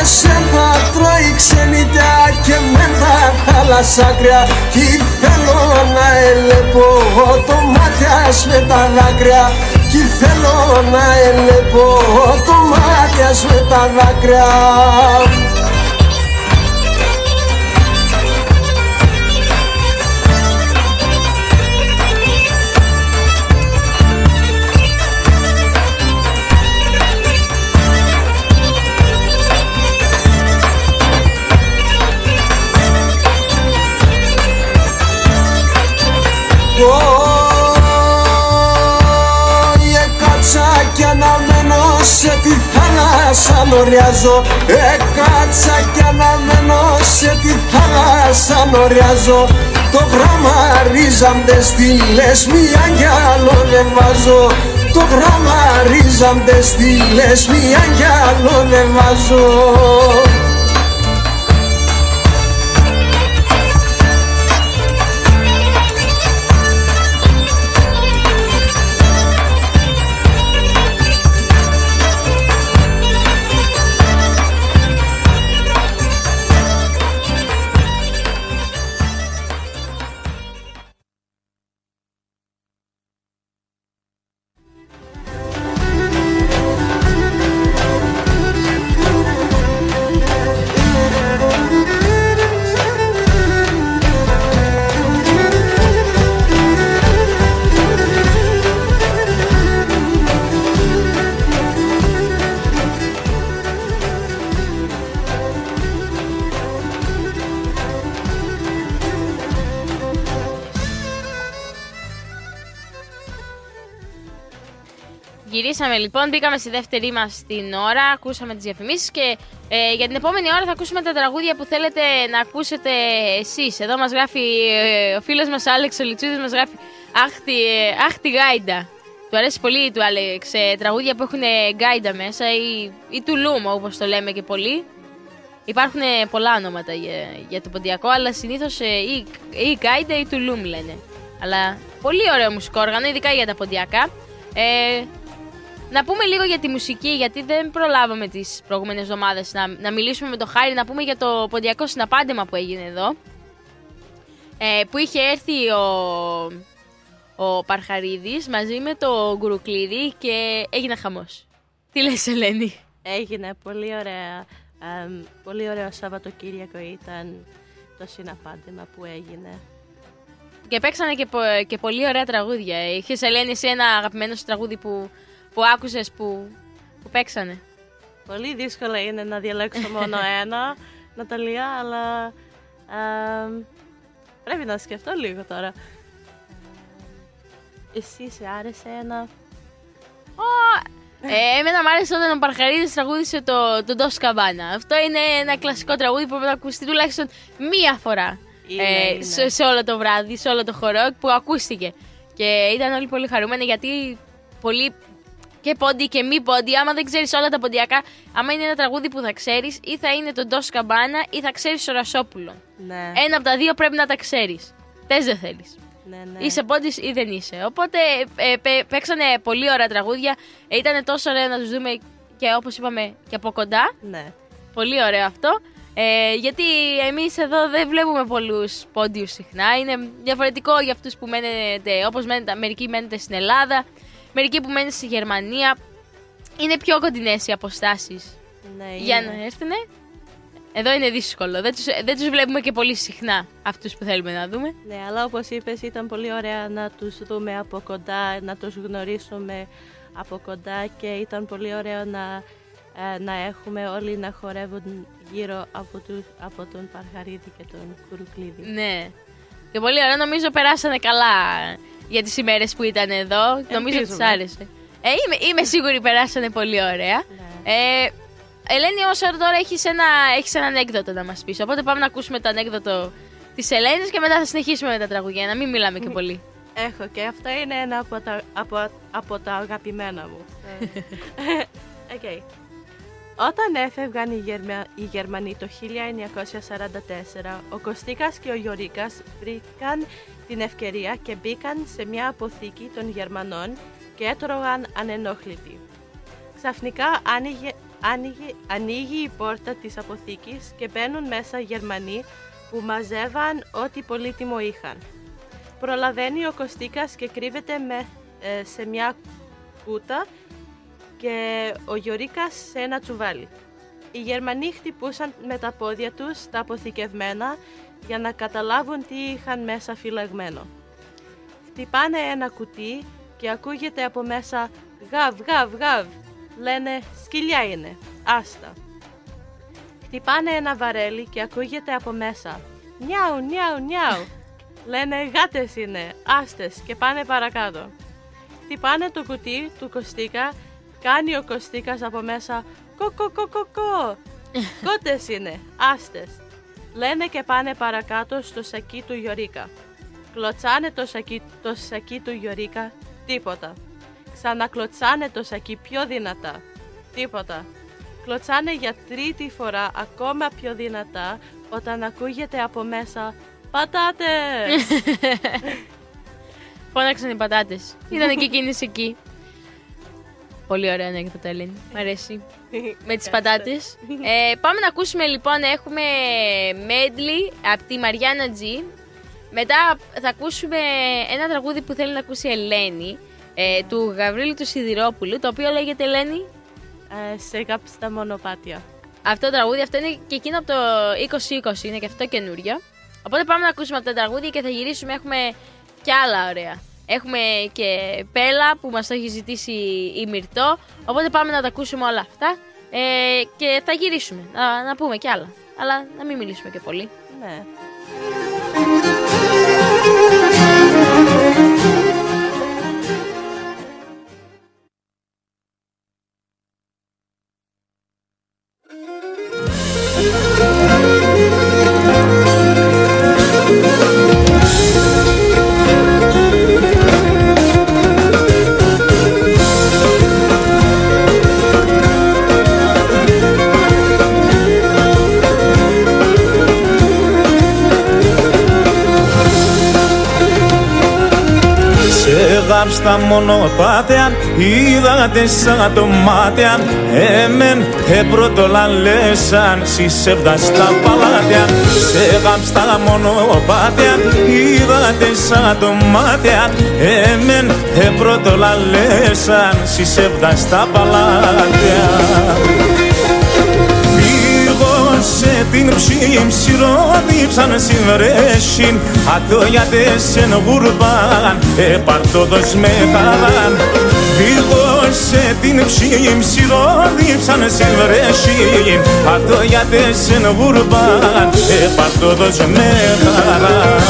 Εσεν θα τρώει ξενίτια και με τα θάλασσάκρια Κι θέλω να ελεπώ το μάτιας με τα δάκρυα. Κι θέλω να ελεπώ το μάτιας με τα δάκρυα σε τη θάλασσα νοριάζω Ε κάτσα κι αναμένω σε τη θάλασσα νοριάζω Το γράμμα ρίζαμτε στήλες μία κι άλλο δεν βάζω Το γράμμα ρίζαμτε στήλες μία κι άλλο δεν βάζω Γυρίσαμε λοιπόν, μπήκαμε στη δεύτερη μας την ώρα, ακούσαμε τις διαφημίσεις και ε, για την επόμενη ώρα θα ακούσουμε τα τραγούδια που θέλετε να ακούσετε εσείς. Εδώ μας γράφει ε, ο φίλος μας Άλεξ ο Λιτσούδης, μας γράφει Αχ τη, αχ, τη γκάιντα. Του αρέσει πολύ του Άλεξ ε, τραγούδια που έχουν γκάιντα μέσα ή, ή τουλούμ όπως το λέμε και πολλοί. Υπάρχουν ε, πολλά ονόματα για, για το ποντιακό, αλλά συνήθως ή, ή γκάιντα ή τουλούμ λένε. Αλλά πολύ ωραίο μουσικό όργανο, ειδικά για τα ποντιακά. Ε, να πούμε λίγο για τη μουσική, γιατί δεν προλάβαμε τις προηγούμενες εβδομάδες να, να μιλήσουμε με τον Χάρη, να πούμε για το ποντιακό συναπάντεμα που έγινε εδώ. Ε, που είχε έρθει ο, ο Παρχαρίδης μαζί με το Γκουρουκλίδη και έγινε χαμός. Τι λες Ελένη; Έγινε πολύ ωραία. εμ, πολύ ωραίο Σαββατοκύριακο ήταν το συναπάντημα που έγινε. Και παίξανε και, πο- και πολύ ωραία τραγούδια. Είχες Ελένη εσύ ένα αγαπημένο σου τραγούδι που, που άκουσες που, που παίξανε. Πολύ δύσκολο είναι να διαλέξω μόνο ένα, Ναταλία, αλλά εμ, πρέπει να σκεφτώ λίγο τώρα. Εσύ σε άρεσε ένα... Ε, εμένα μου άρεσε όταν ο Παρχαρίδης τραγούδισε το, το Dos Cabana. Αυτό είναι ένα κλασικό τραγούδι που πρέπει να ακουστεί τουλάχιστον μία φορά. Είναι, ε, είναι. Σε, σε όλο το βράδυ, σε όλο το χορό που ακούστηκε. Και ήταν όλοι πολύ χαρούμενοι γιατί πολύ και πόντι και μη πόντι. Άμα δεν ξέρεις όλα τα ποντιακά, άμα είναι ένα τραγούδι που θα ξέρεις, ή θα είναι τον Ντός Καμπάνα ή θα ξέρεις ο Ρασόπουλο. Ναι. Ένα από τα δύο πρέπει να τα ξέρεις. Θε δεν θέλεις. ναι, ναι. Είσαι πόντι ή δεν είσαι. Οπότε ε, πέ- παίξανε πολύ ωραία τραγούδια. Ε, ήταν τόσο ωραίο να τους δούμε και όπως είπαμε και από κοντά. Ναι. Πολύ ωραίο αυτό. Ε, γιατί εμείς εδώ δεν βλέπουμε πολλούς πόντιους συχνά. Είναι διαφορετικό για αυτούς που μένετε, όπως μένετε, μερικοί μένετε στην Ελλάδα, μερικοί που μένετε στη Γερμανία. Είναι πιο κοντινές οι αποστάσεις ναι για είναι. να έρθουν. Εδώ είναι δύσκολο. Δεν τους, δεν τους βλέπουμε και πολύ συχνά αυτούς που θέλουμε να δούμε. Ναι, αλλά όπως είπες ήταν πολύ ωραία να τους δούμε από κοντά, να τους γνωρίσουμε από κοντά και ήταν πολύ ωραίο να, ε, να έχουμε όλοι να χορεύουν γύρω από, τους, από τον Παρχαρίδη και τον Κουρουκλίδη. Ναι. Και πολύ ωραία. Νομίζω περάσανε καλά για τις ημέρες που ήταν εδώ. Νομίζω ότι τους Ελπίζουμε. άρεσε. Ε, είμαι, είμαι σίγουρη περάσανε πολύ ωραία. Ναι. Ε, Ελένη, όμως τώρα έχεις ένα, έχεις ένα ανέκδοτο να μας πεις. Οπότε πάμε να ακούσουμε το ανέκδοτο της Ελένης και μετά θα συνεχίσουμε με τα τραγουδιά. Να μην μιλάμε και πολύ. Έχω και αυτό είναι ένα από τα, από, από τα αγαπημένα μου. Οκ. Όταν έφευγαν οι, Γερμα, οι Γερμανοί το 1944, ο Κωστίκας και ο Γιωρίκας βρήκαν την ευκαιρία και μπήκαν σε μια αποθήκη των Γερμανών και έτρωγαν ανενόχλητοι. Ξαφνικά άνοιγε, άνοιγε, ανοίγει η πόρτα της αποθήκης και μπαίνουν μέσα Γερμανοί που μαζεύαν ό,τι πολύτιμο είχαν. Προλαβαίνει ο Κωστίκας και κρύβεται με, ε, σε μια κούτα και ο Γιωρίκας σε ένα τσουβάλι. Οι Γερμανοί χτυπούσαν με τα πόδια τους τα αποθηκευμένα για να καταλάβουν τι είχαν μέσα φυλαγμένο. Χτυπάνε ένα κουτί και ακούγεται από μέσα «Γαβ, γαβ, γαβ». Λένε «Σκυλιά είναι, άστα». Χτυπάνε ένα βαρέλι και ακούγεται από μέσα «Νιάου, νιάου, νιάου». Λένε «Γάτες είναι, άστες» και πάνε παρακάτω. Χτυπάνε το κουτί του Κωστίκα, κάνει ο Κωστίκας από μέσα «Κο, κο, κο, κο, κο». Κότες είναι, άστες. Λένε και πάνε παρακάτω στο σακί του Γιωρίκα. Κλωτσάνε το σακί, το σακί του Γιωρίκα, τίποτα. Ξανακλωτσάνε το σακί πιο δυνατά, τίποτα. Κλωτσάνε για τρίτη φορά ακόμα πιο δυνατά όταν ακούγεται από μέσα «Πατάτες!» Φώναξαν οι πατάτες. Ήταν και εκείνες εκεί. Πολύ ωραία ανέκδοτο, Ελένη. Μ' αρέσει. με τις πατάτες. Ε, πάμε να ακούσουμε λοιπόν, έχουμε medley από τη Μαριάννα G. Μετά θα ακούσουμε ένα τραγούδι που θέλει να ακούσει η Ελένη, ε, του Γαβρίλη του Σιδηρόπουλου, το οποίο λέγεται Ελένη; Ε, σε γάπη στα μονοπάτια. Αυτό το τραγούδι, αυτό είναι και εκείνο από το 2020, είναι και αυτό καινούριο. Οπότε πάμε να ακούσουμε αυτό το τραγούδι και θα γυρίσουμε, έχουμε και άλλα ωραία. Έχουμε και Πέλα που μας το έχει ζητήσει η Μυρτό, οπότε πάμε να τα ακούσουμε όλα αυτά ε, και θα γυρίσουμε, να, να πούμε και άλλα. Αλλά να μην μιλήσουμε και πολύ. Ναι. Σε γάψτα μονοπάτια είδατε σαν το μάτια Εμέν ε πρώτο λαλέσαν συσέβδα στα παλάτια Σε γάψτα μονοπάτια είδατε σαν το μάτια Εμέν ε πρώτο λαλέσαν συσέβδα στα παλάτια Φύγω σε την ψήμψη ρόδιψαν συμβρέσιν Ατό για τέσσεν γουρμπάν επαρτόδος με χαράν Φύγω σε την ψήμψη ρόδιψαν συμβρέσιν Ατό για τέσσεν γουρμπάν επαρτόδος με χαράν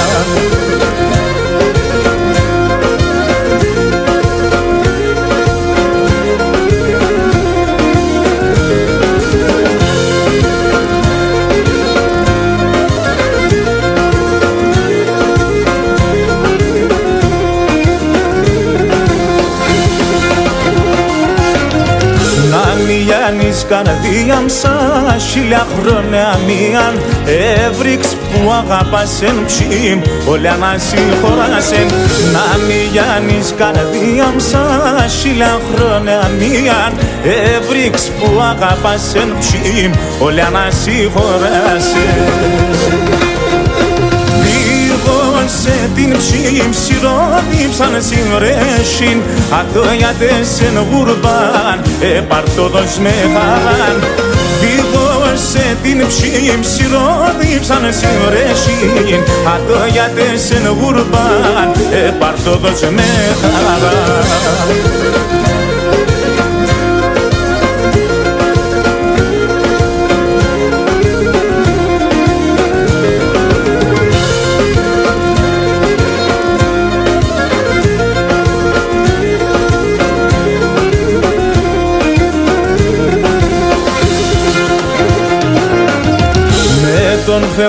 καρδία σαν χίλια χρόνια μίαν. Έβριξ που αγαπάς εν ψήμ Όλοι ανασύχωρασεν Να μη γιάνεις καρδία σαν χίλια χρόνια μίαν. Έβριξ που αγαπάς εν ψήμ Όλοι ανασύχωρασεν σε την ψήμ σιρόδιψαν συμβρέσιν Ατόγιατες εν γουρμπάν επαρτόδος μεγάλαν σε την ψήμ σιρόδιψαν συμβρέσιν Ατόγιατες εν γουρμπάν επαρτόδος μεγάλαν τον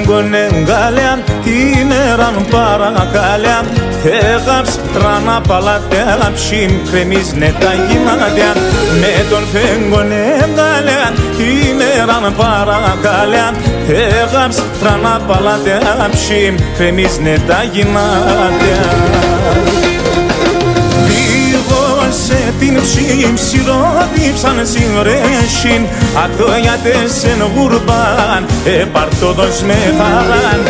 φέγγον εγκάλεαν την έραν παρακάλεαν. Έγαψ τράνα παλατέλα ψήν κρεμείς νετά γυμνάτιαν. Με τον φέγγον εγκάλεαν την έραν παρακάλεαν. Έγαψ τράνα παλατέλα ψήν κρεμείς νετά γυμνάτιαν. σε την ψήμ σιρόδιψαν συμβρέσιν Ατόγιατες εν γουρμπάν επαρτόδος με χαράν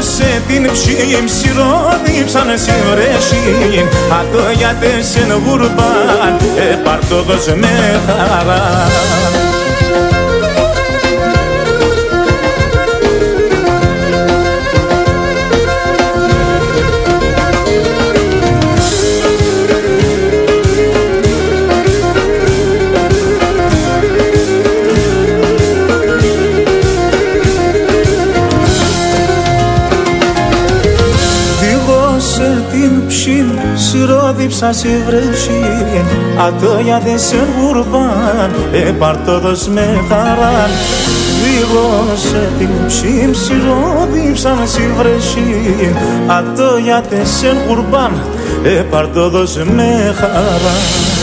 σε την ψήμ σιρόδιψαν συμβρέσιν Ατόγιατες εν γουρμπάν επαρτόδος με σε βρέσιν Ατόγια δεν σε γουρμπάν Επαρτόδος με χαράν. Δίγωσε την ψήμ Συρόδιψα σε βρέσιν Ατόγια δεν σε γουρμπάν Επαρτόδος με χαράν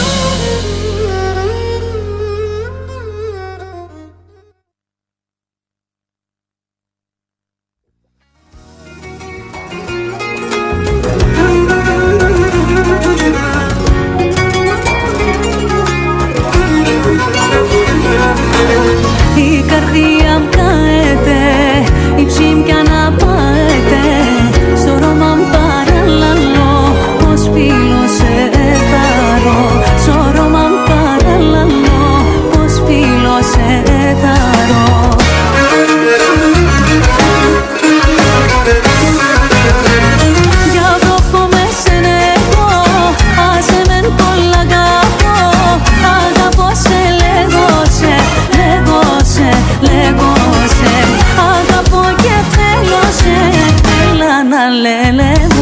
na lele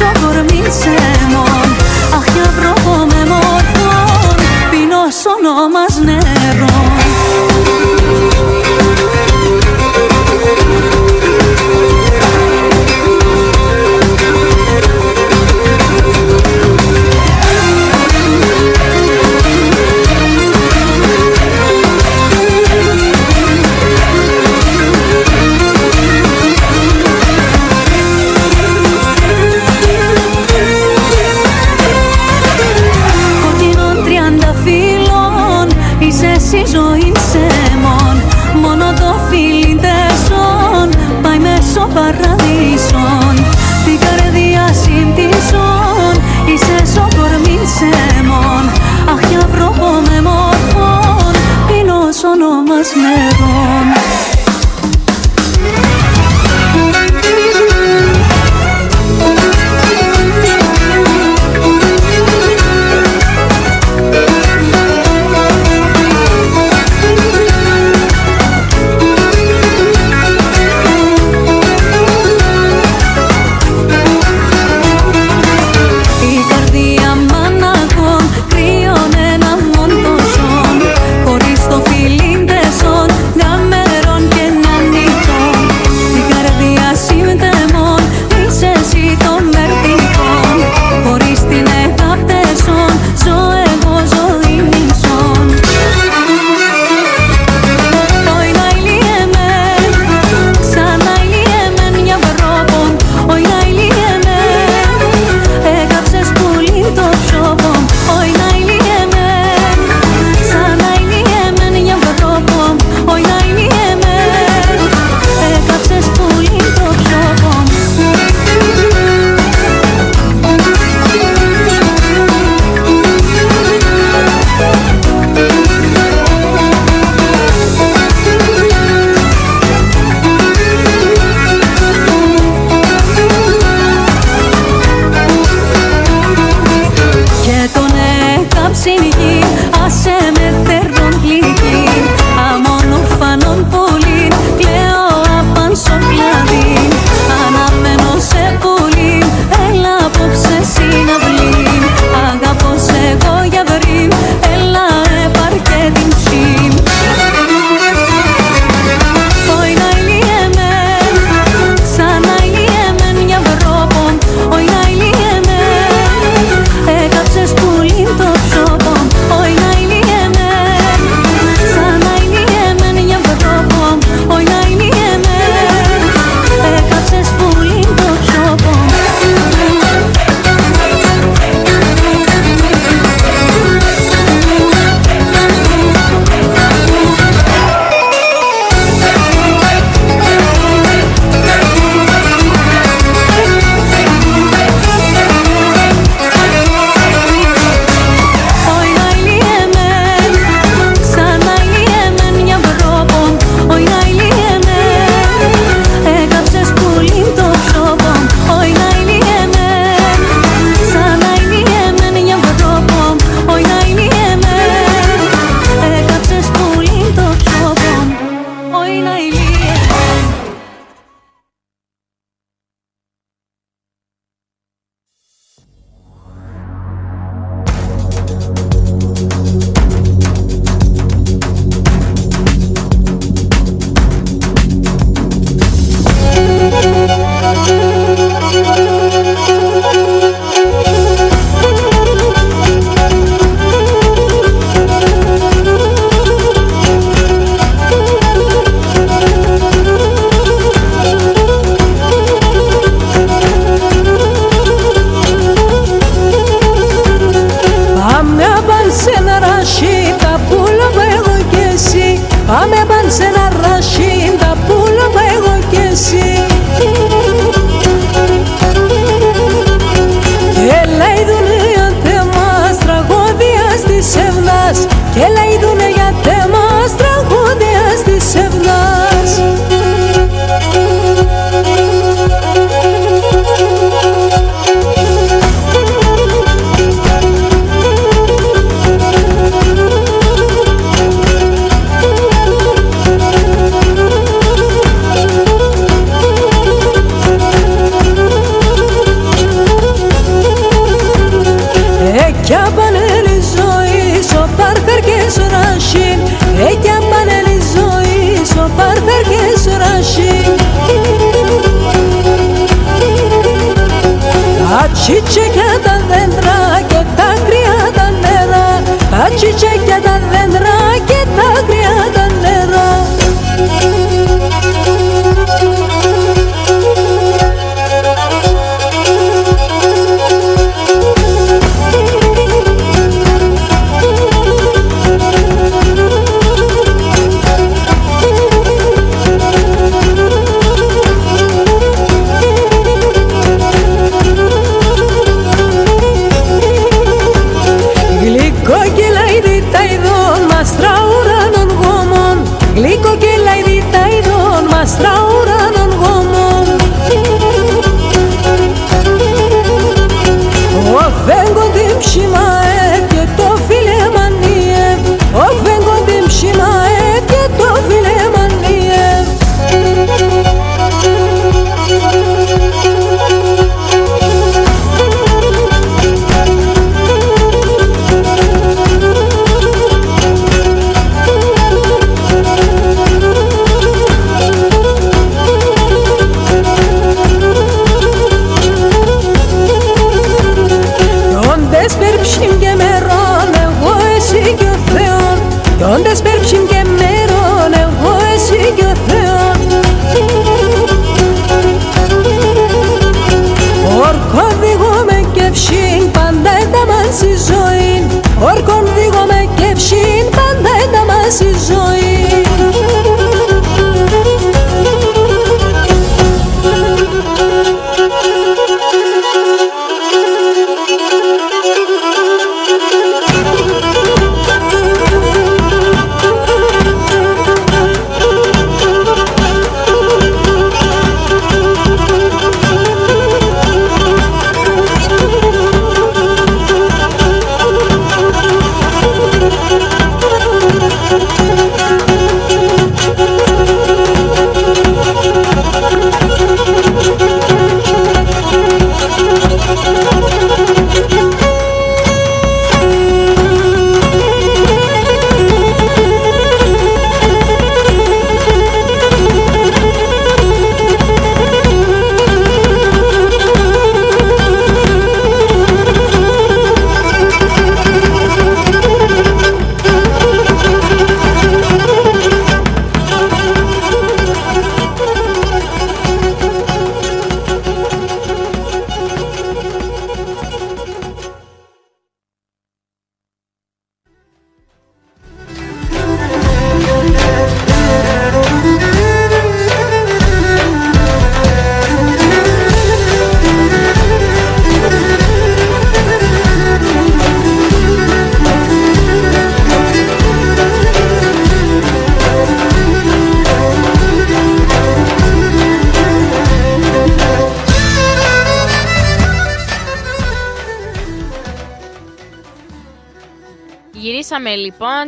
σε κορμί σε μόν Αχ, αυρό με μόρφων, πεινός ονόμα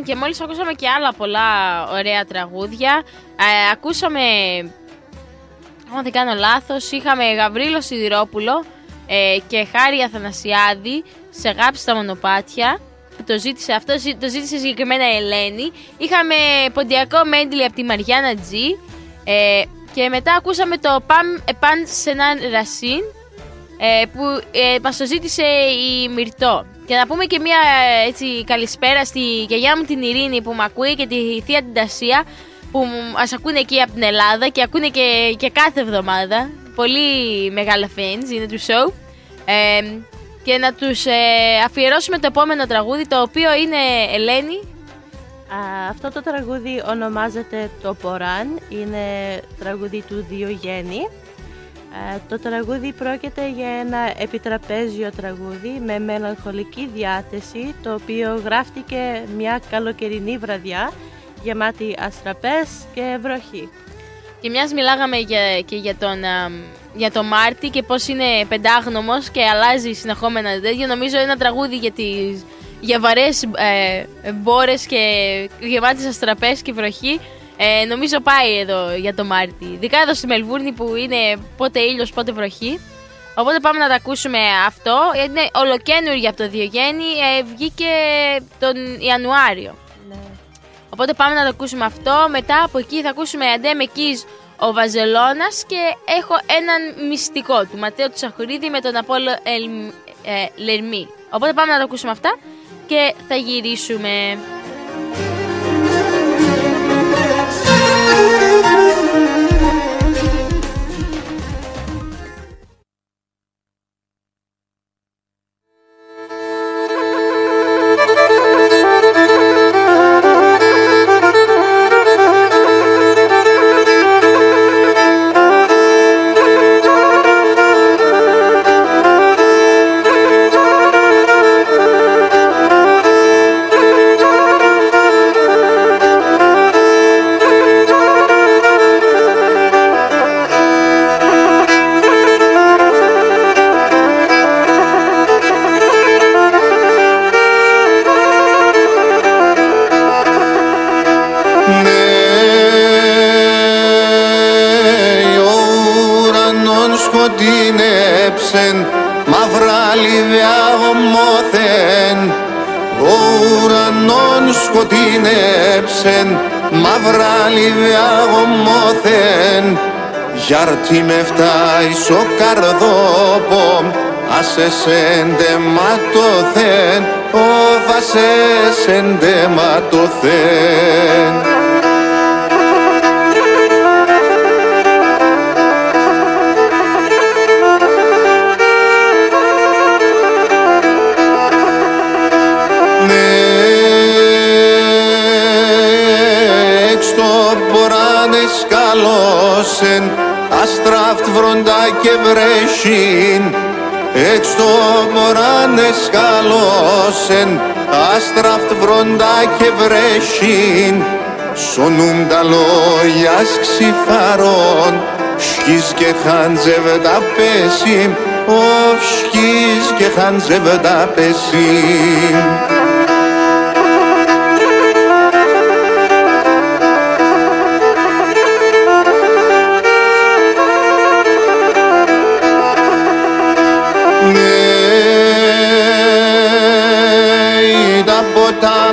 λοιπόν και μόλις ακούσαμε και άλλα πολλά ωραία τραγούδια. Ε, ακούσαμε, αν δεν κάνω λάθος, είχαμε Γαβρίλο Σιδηρόπουλο ε, και Χάρη Αθανασιάδη σε γάψη στα μονοπάτια. Που το ζήτησε αυτό, ζη- το ζήτησε συγκεκριμένα η Ελένη. Είχαμε ποντιακό μέντλι από τη Μαριάννα Τζι. Ε, και μετά ακούσαμε το Παμ Επάν Σενάν Ρασίν ε, που ε, μας το ζήτησε η Μυρτό. Και να πούμε και μια ε, έτσι, καλησπέρα στη γιαγιά μου την Ειρήνη που με ακούει και τη θεία την Τασία που μου- μας ακούνε εκεί από την Ελλάδα και ακούνε και, και κάθε εβδομάδα. Πολύ μεγάλα fans είναι του show. Ε, και να τους ε, αφιερώσουμε το επόμενο τραγούδι το οποίο είναι Ελένη. Α, αυτό το τραγούδι ονομάζεται το Ποράν, είναι τραγούδι του Διογέννη. Α, το τραγούδι πρόκειται για ένα επιτραπέζιο τραγούδι με μελαγχολική διάθεση το οποίο γράφτηκε μια καλοκαιρινή βραδιά γεμάτη αστραπές και βροχή. Και μιας μιλάγαμε για, και για τον, α, για τον Μάρτι και πώς είναι πεντάγνωμος και αλλάζει συνεχόμενα τέτοια. Νομίζω ένα τραγούδι για, τις, για βαρές ε, μπόρες και γεμάτες αστραπές και βροχή. Ε, νομίζω πάει εδώ για τον Μάρτι. Ειδικά εδώ στη Μελβούρνη που είναι πότε ήλιος πότε βροχή. Οπότε πάμε να τα ακούσουμε αυτό. Είναι ολοκένουργια από το Διογέννη. Ε, βγήκε τον Ιανουάριο. Οπότε πάμε να το ακούσουμε αυτό. Μετά από εκεί θα ακούσουμε Αντέ με Κις ο Βαζελώνας και έχω έναν μυστικό του Ματέο του Σαχουρίδη με τον Απόλλω Ελ, ε, Λερμή. Οπότε πάμε να το ακούσουμε αυτά και θα γυρίσουμε. Γιάρτι με φτάεις ο καρδόπο, άσε σεντεματωθέν, ο βασέ αστράφτ βροντά και βρέσιν. Εξ το ποράνε σκαλώσεν αστράφτ βροντά και βρέσιν. Σονούμ τα λόγια ξυφαρών Σκις και χαντζεύτα πέσιμ Οφ σκις και χαντζεύτα πέσιμ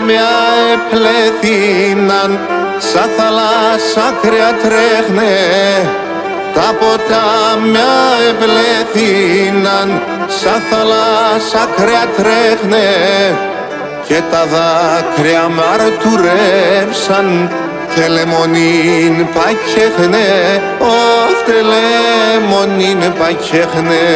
ποτάμια επλέθηναν σαν θάλασσα κρύα τρέχνε. Τα ποτάμια επλέθηναν σαν θάλασσα κρύα τρέχνε. Και τα δάκρυα μαρτουρέψαν τελεμονίν πακέχνε οφ τελεμονίν πακέχνε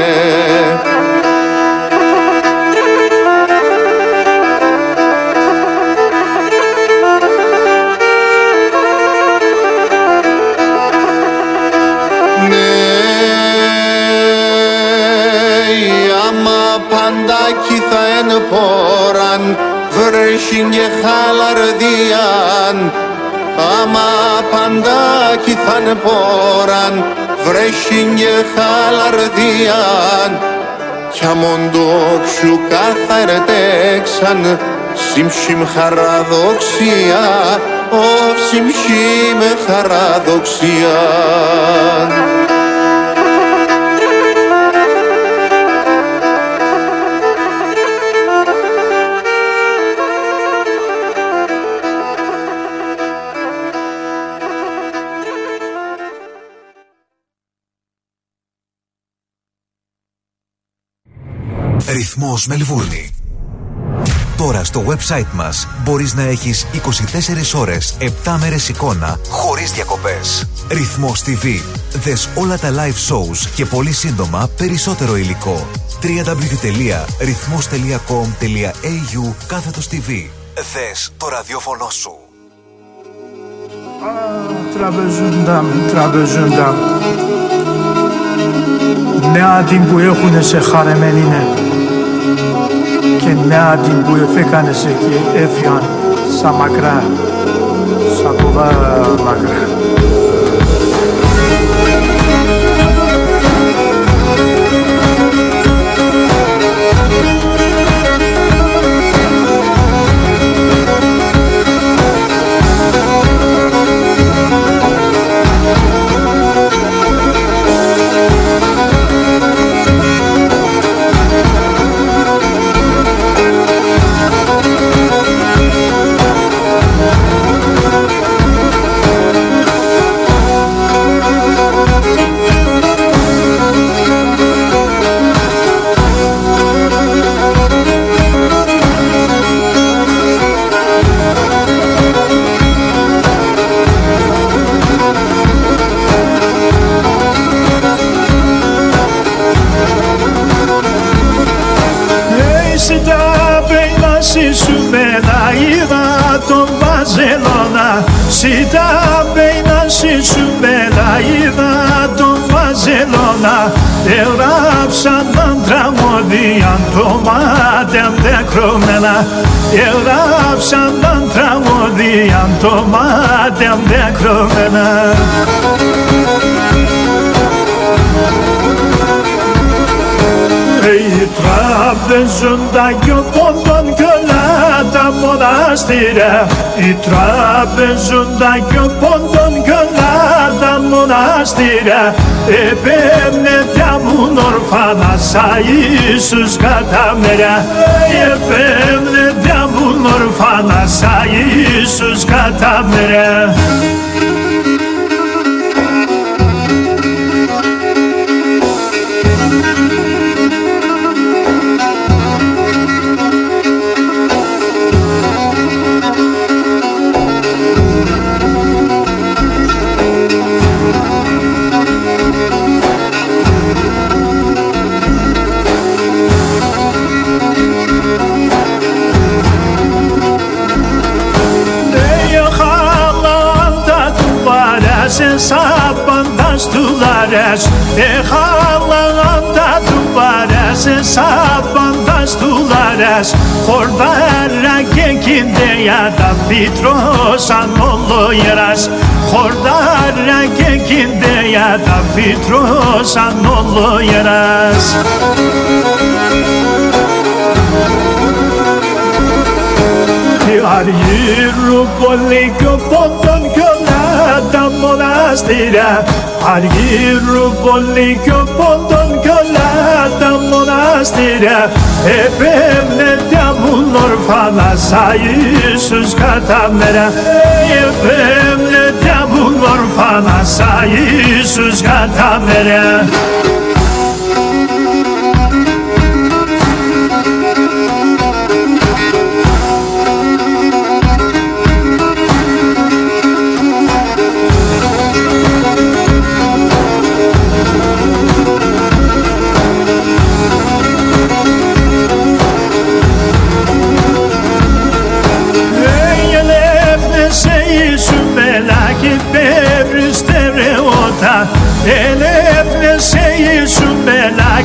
παντάκι θα εν πόραν βρέσιν και χαλαρδίαν άμα παντάκι θα εν πόραν βρέσιν και χαλαρδίαν κι αμοντόξου καθαρετέξαν Συμψιμ χαραδοξία, ω συμψιμ χαραδοξία. Ρυθμός Μελβούρνη. Τώρα στο website μας μπορείς να έχεις 24 ώρες, 7 μέρες εικόνα, χωρίς διακοπές. Ρυθμός TV. Δες όλα τα live shows και πολύ σύντομα περισσότερο υλικό. www.rhythmos.com.au κάθετος TV. Δες το ραδιόφωνο σου. Τραπεζούντα, τραπεζούντα Νέα την που έχουνε σε χαρεμένινε και νέα την που εφέκανες σε και έφυγαν σαν μακρά, σαν πολλά μακρά. Μελαίδα το Βαζελώνα Έγραψαν τα τραγωδία το μάτια δεκρωμένα Έγραψαν τα τραγωδία το μάτια δεκρωμένα Οι τραπεζούντα κι ο πόντων κι όλα τα μοναστήρια Οι τραπεζούντα κι ο πόντων κι όλα τα μοναστήρια Επέμνε τα μου ορφάνα σα Ιησούς κατά μέρα Επέμνε τα μου ορφάνα σα Ιησούς κατά μέρα λαρές Εχάλαγαντα του παρές Σάπαντας του λαρές Χορδάρα και κινδέα τα φυτρώσαν ολόγερας Χορδάρα και κινδέα τα φυτρώσαν ολόγερας Αργύρου πολύ και ο πόντων κι όλα τα μοναστήρια. Αργύρου πολύ και ο πόντων κι όλα τα μοναστήρια. Επέμνε τα μου ορφάνα σα Ιησούς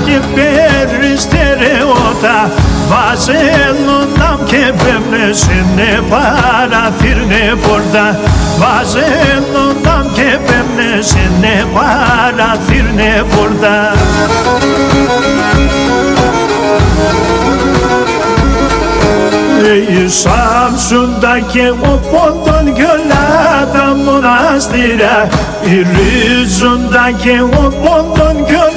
μελάκι περιστερεότα Βάζελο ναμ και πέμνες είναι παραθύρνε πόρτα Βάζελο ναμ και πέμνες είναι παραθύρνε πόρτα Οι Σάμσουντα και ο πόντων κι όλα τα μοναστήρια Οι Ρίζοντα και ο πόντων κι όλα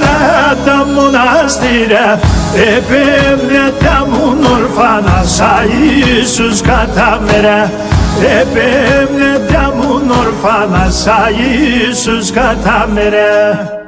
τα μοναστήρια Επέμνε τα μου ορφάνα σα Ιησούς κατά μέρα Επέμνε τα μου ορφάνα σα Ιησούς κατά μέρα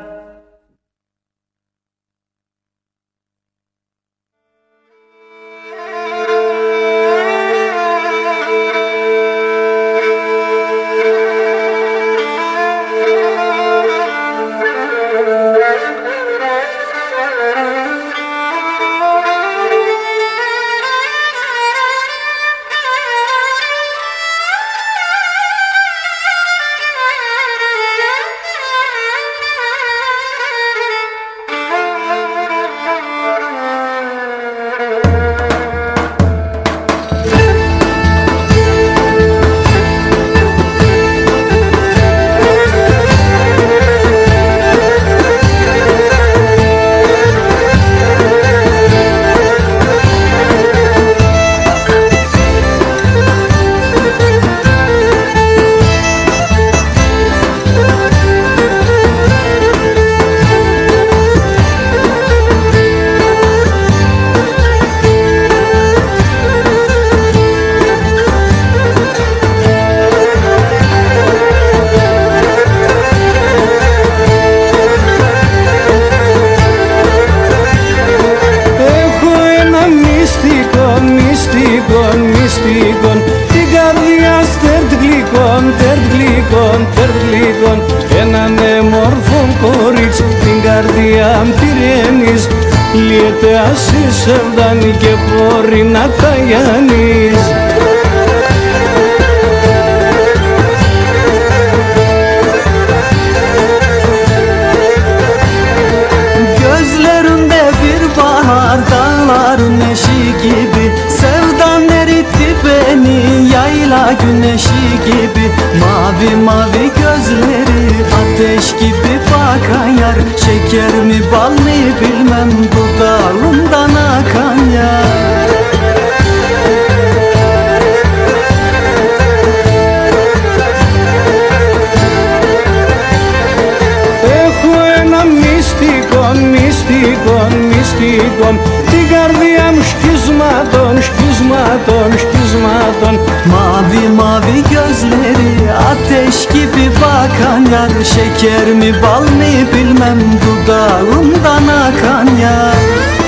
Kızmadın, kızmadın Mavi mavi gözleri Ateş gibi bakan yar. Şeker mi bal mi bilmem Dudağımdan akan yar.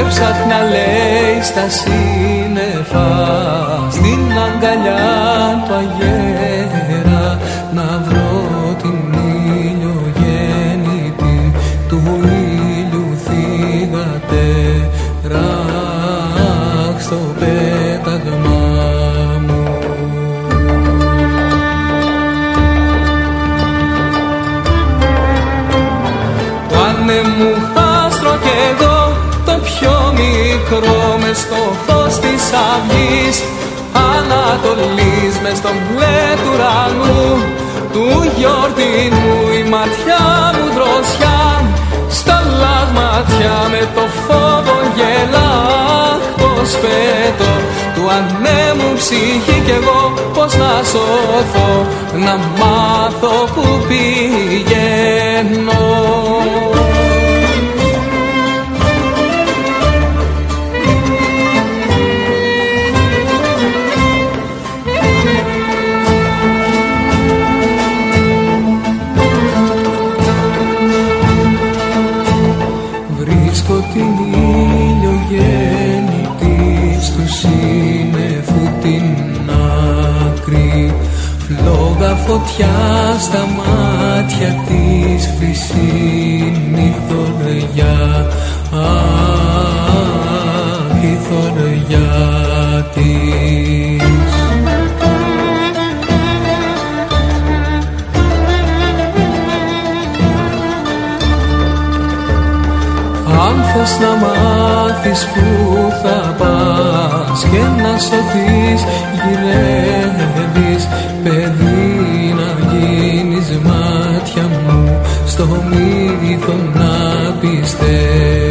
έψαχνα λέει στα σύννεφα. αυγής Ανατολής μες στον μπλε του ουρανού του γιορτινού η ματιά μου δροσιά στα λαγματιά με το φόβο γελά πως πέτω του ανέμου ψυχή και εγώ πως να σωθώ να μάθω που πηγαίνω. φωτιά στα μάτια της χρυσήνη θωριά αχ η της. Αν θες να μάθεις που θα πας και να σωθείς γυρεύει τον να πιστεύω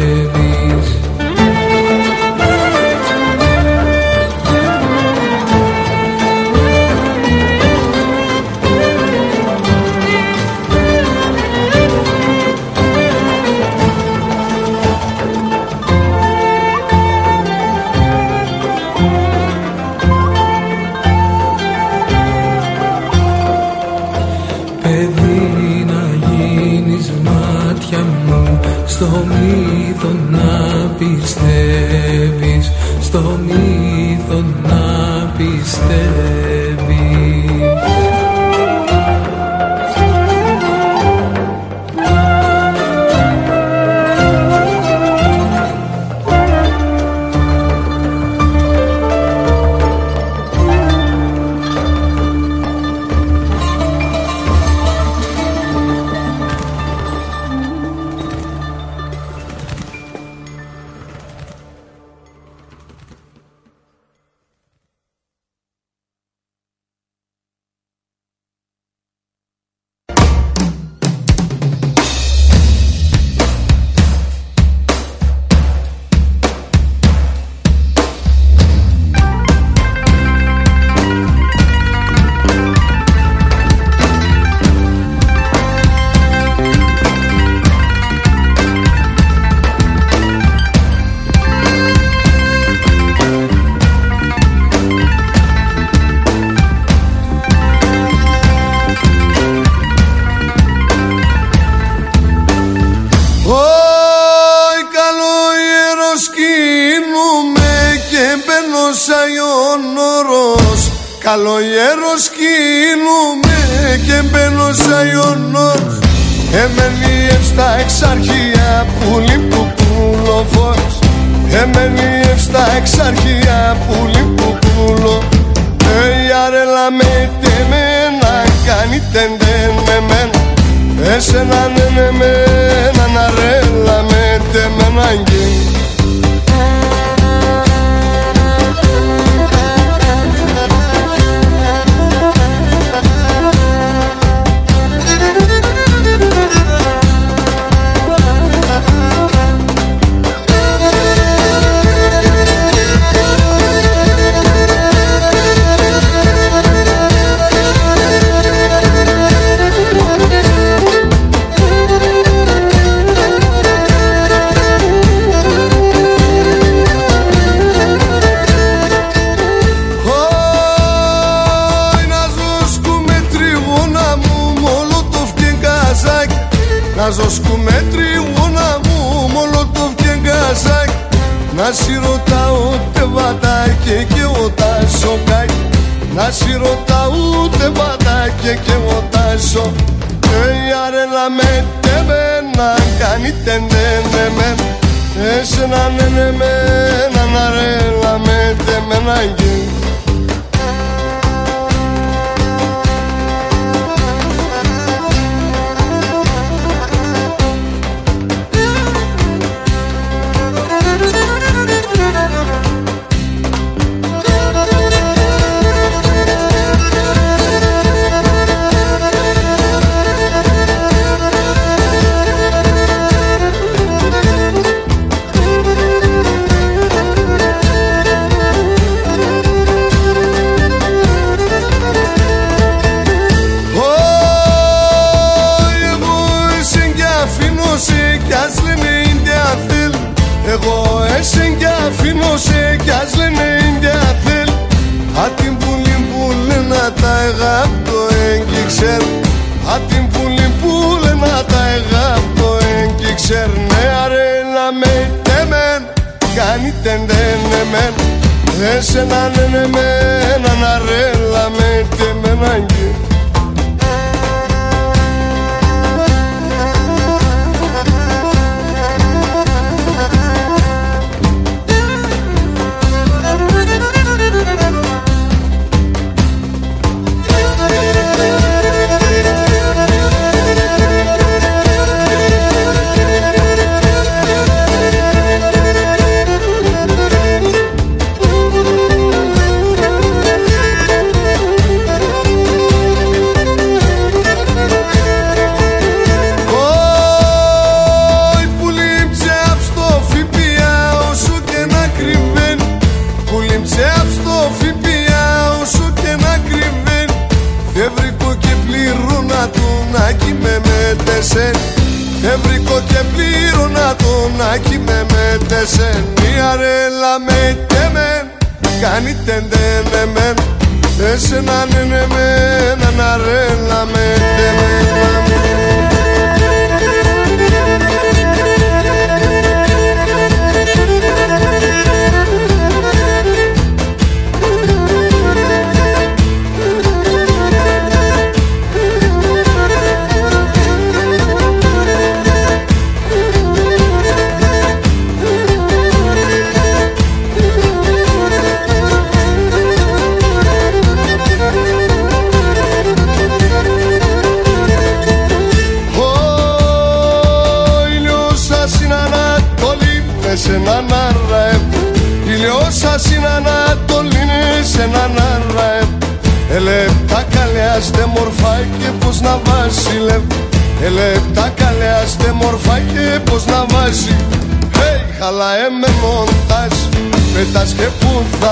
κάνει τεντένεμεν Εσένα ναι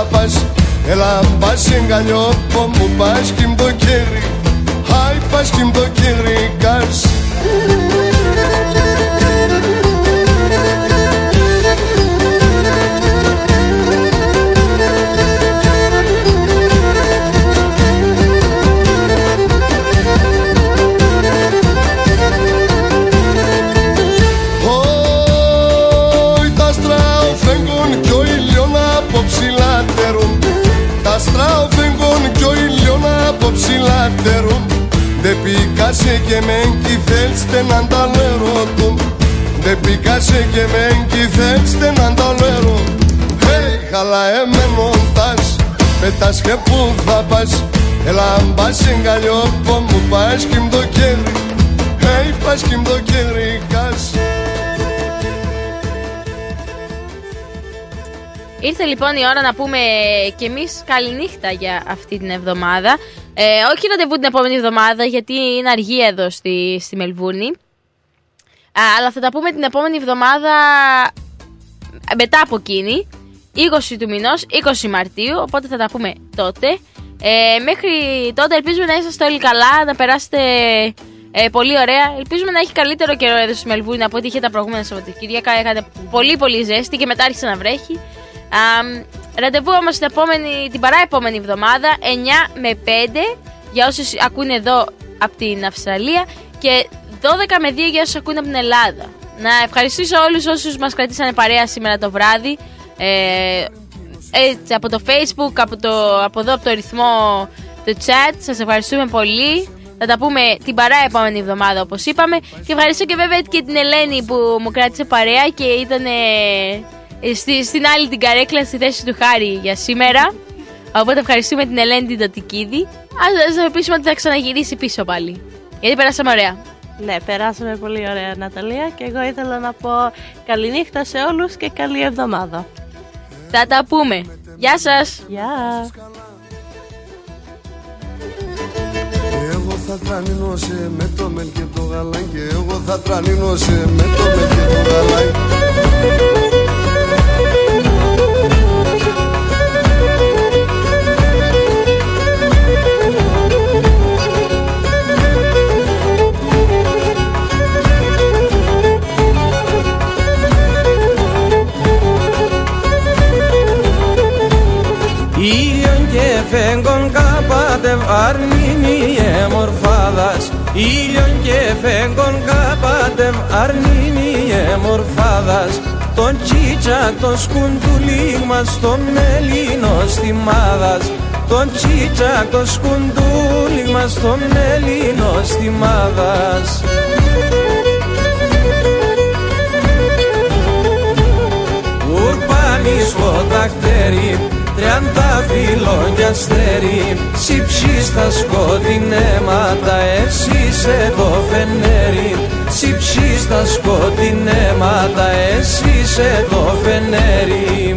που θα πας. Έλα πας εγκαλιό που μου πας κι το κέρι. Χάι πας κι το κέρι και μεν κι θέλστε να τα λερωτούν Δε πήκασε και μεν κι θέλστε να τα λερω Hey, χαλαέ με μοντάς Πετάς και που θα πας. Έλα μπας εγκαλιό που μου πας κι μ' το κέρι. Hey, πας κι μ' το κέρι κας Ήρθε λοιπόν η ώρα να πούμε κι εμείς καληνύχτα για αυτή την εβδομάδα. Ε, όχι ραντεβού την επόμενη εβδομάδα γιατί είναι αργή εδώ στη, στη Μελβούρνη. Α, αλλά θα τα πούμε την επόμενη εβδομάδα ε, μετά από εκείνη. 20 του μηνός, 20 Μαρτίου, οπότε θα τα πούμε τότε. Ε, μέχρι τότε ελπίζουμε να είσαστε όλοι καλά, να περάσετε ε, πολύ ωραία. Ελπίζουμε να έχει καλύτερο καιρό εδώ στη Μελβούρνη από ό,τι είχε τα προηγούμενα Σαββατοκύριακα. Έκανε πολύ πολύ ζέστη και μετά άρχισε να βρέχει. Α, ραντεβού όμως την, επόμενη, την παρά επόμενη εβδομάδα 9 με 5 για όσους ακούνε εδώ από την Αυστραλία και 12 με 2 για όσους ακούνε από την Ελλάδα. Να ευχαριστήσω όλους όσους μας κρατήσανε παρέα σήμερα το βράδυ ε, έτσι, από το facebook, από, το, από εδώ από το ρυθμό του chat. Σας ευχαριστούμε πολύ. Θα τα πούμε την παρά επόμενη εβδομάδα όπως είπαμε. Και ευχαριστώ και βέβαια και την Ελένη που μου κράτησε παρέα και ήταν ε, στη, στην άλλη την καρέκλα στη θέση του Χάρη για σήμερα. Οπότε ευχαριστούμε την Ελένη την Τατικίδη. Ας, ας ελπίσουμε ότι θα ξαναγυρίσει πίσω πάλι. Γιατί περάσαμε ωραία. Ναι, περάσαμε πολύ ωραία Ναταλία και εγώ ήθελα να πω καληνύχτα σε όλους και καλή εβδομάδα. Θα τα πούμε. Γεια σας. Γεια. Εγώ θα τρανίνω σε με το μελ και το γαλάν Και εγώ θα τρανίνω σε με το μελ και το γαλάν φέγγον κάπατε αρνήμιε μορφάδας. Ήλιον και φέγγον κάπατε αρνήμιε μορφάδας. Τον τσίτσα το σκουντουλί μας το μελίνο στη μάδας Τον τσίτσα το σκουντούλι μας το μελίνο στη μάδας Ουρπάνης φωτακτέρι Τριάντα φιλόνια αστέρι Σύψει στα σκοτεινέματα Εσύ σε το φενέρι. Σύψει στα σκοτεινέματα Εσύ σε το φενέρι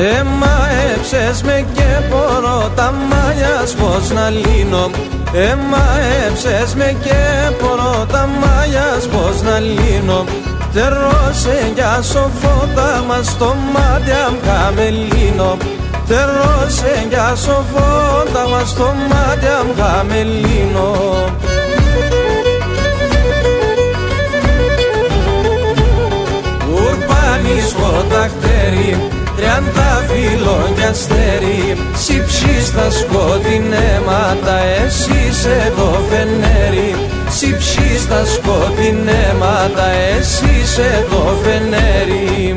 Έμα έψες με και μπορώ τα μάλιας πως να λύνω. Έμα έψες με και μπορώ τα μάλιας πως να λύνω. Τερώσε για σοφότα μας στο μάτι αμ χαμελίνο Τερώσε για σοφότα μας στο μάτι αμ χαμελίνο Ουρπάνης φωτακτέρι Τριάντα φιλόνια αστέρι Σύψει στα σκοτεινέματα Εσύ σε το φενέρι. Σύψει στα σκοτεινέματα Εσύ σε το φενέρι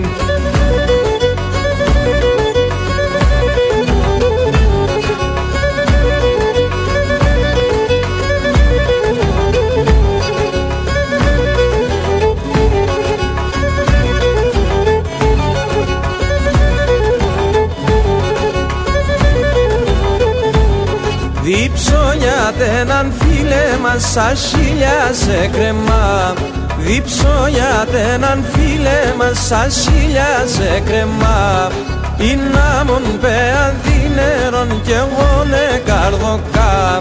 έναν φίλε μας σαν χίλια σε κρεμά Δίψω για έναν φίλε μας σαν χίλια σε κρεμά Είναι μον πε αδύνερον κι εγώ ναι καρδοκά.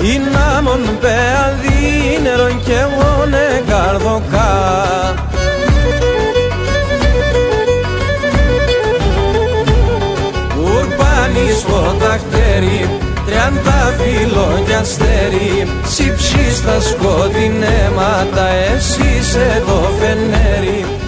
Είναι μον πε αδύνερον κι εγώ ναι καρδοκά. Ουρπάνης φωταχτέρι σαν τα φιλόνια στέρι Σύψεις τα σκοτεινέματα, εσύ σε το φενέρι.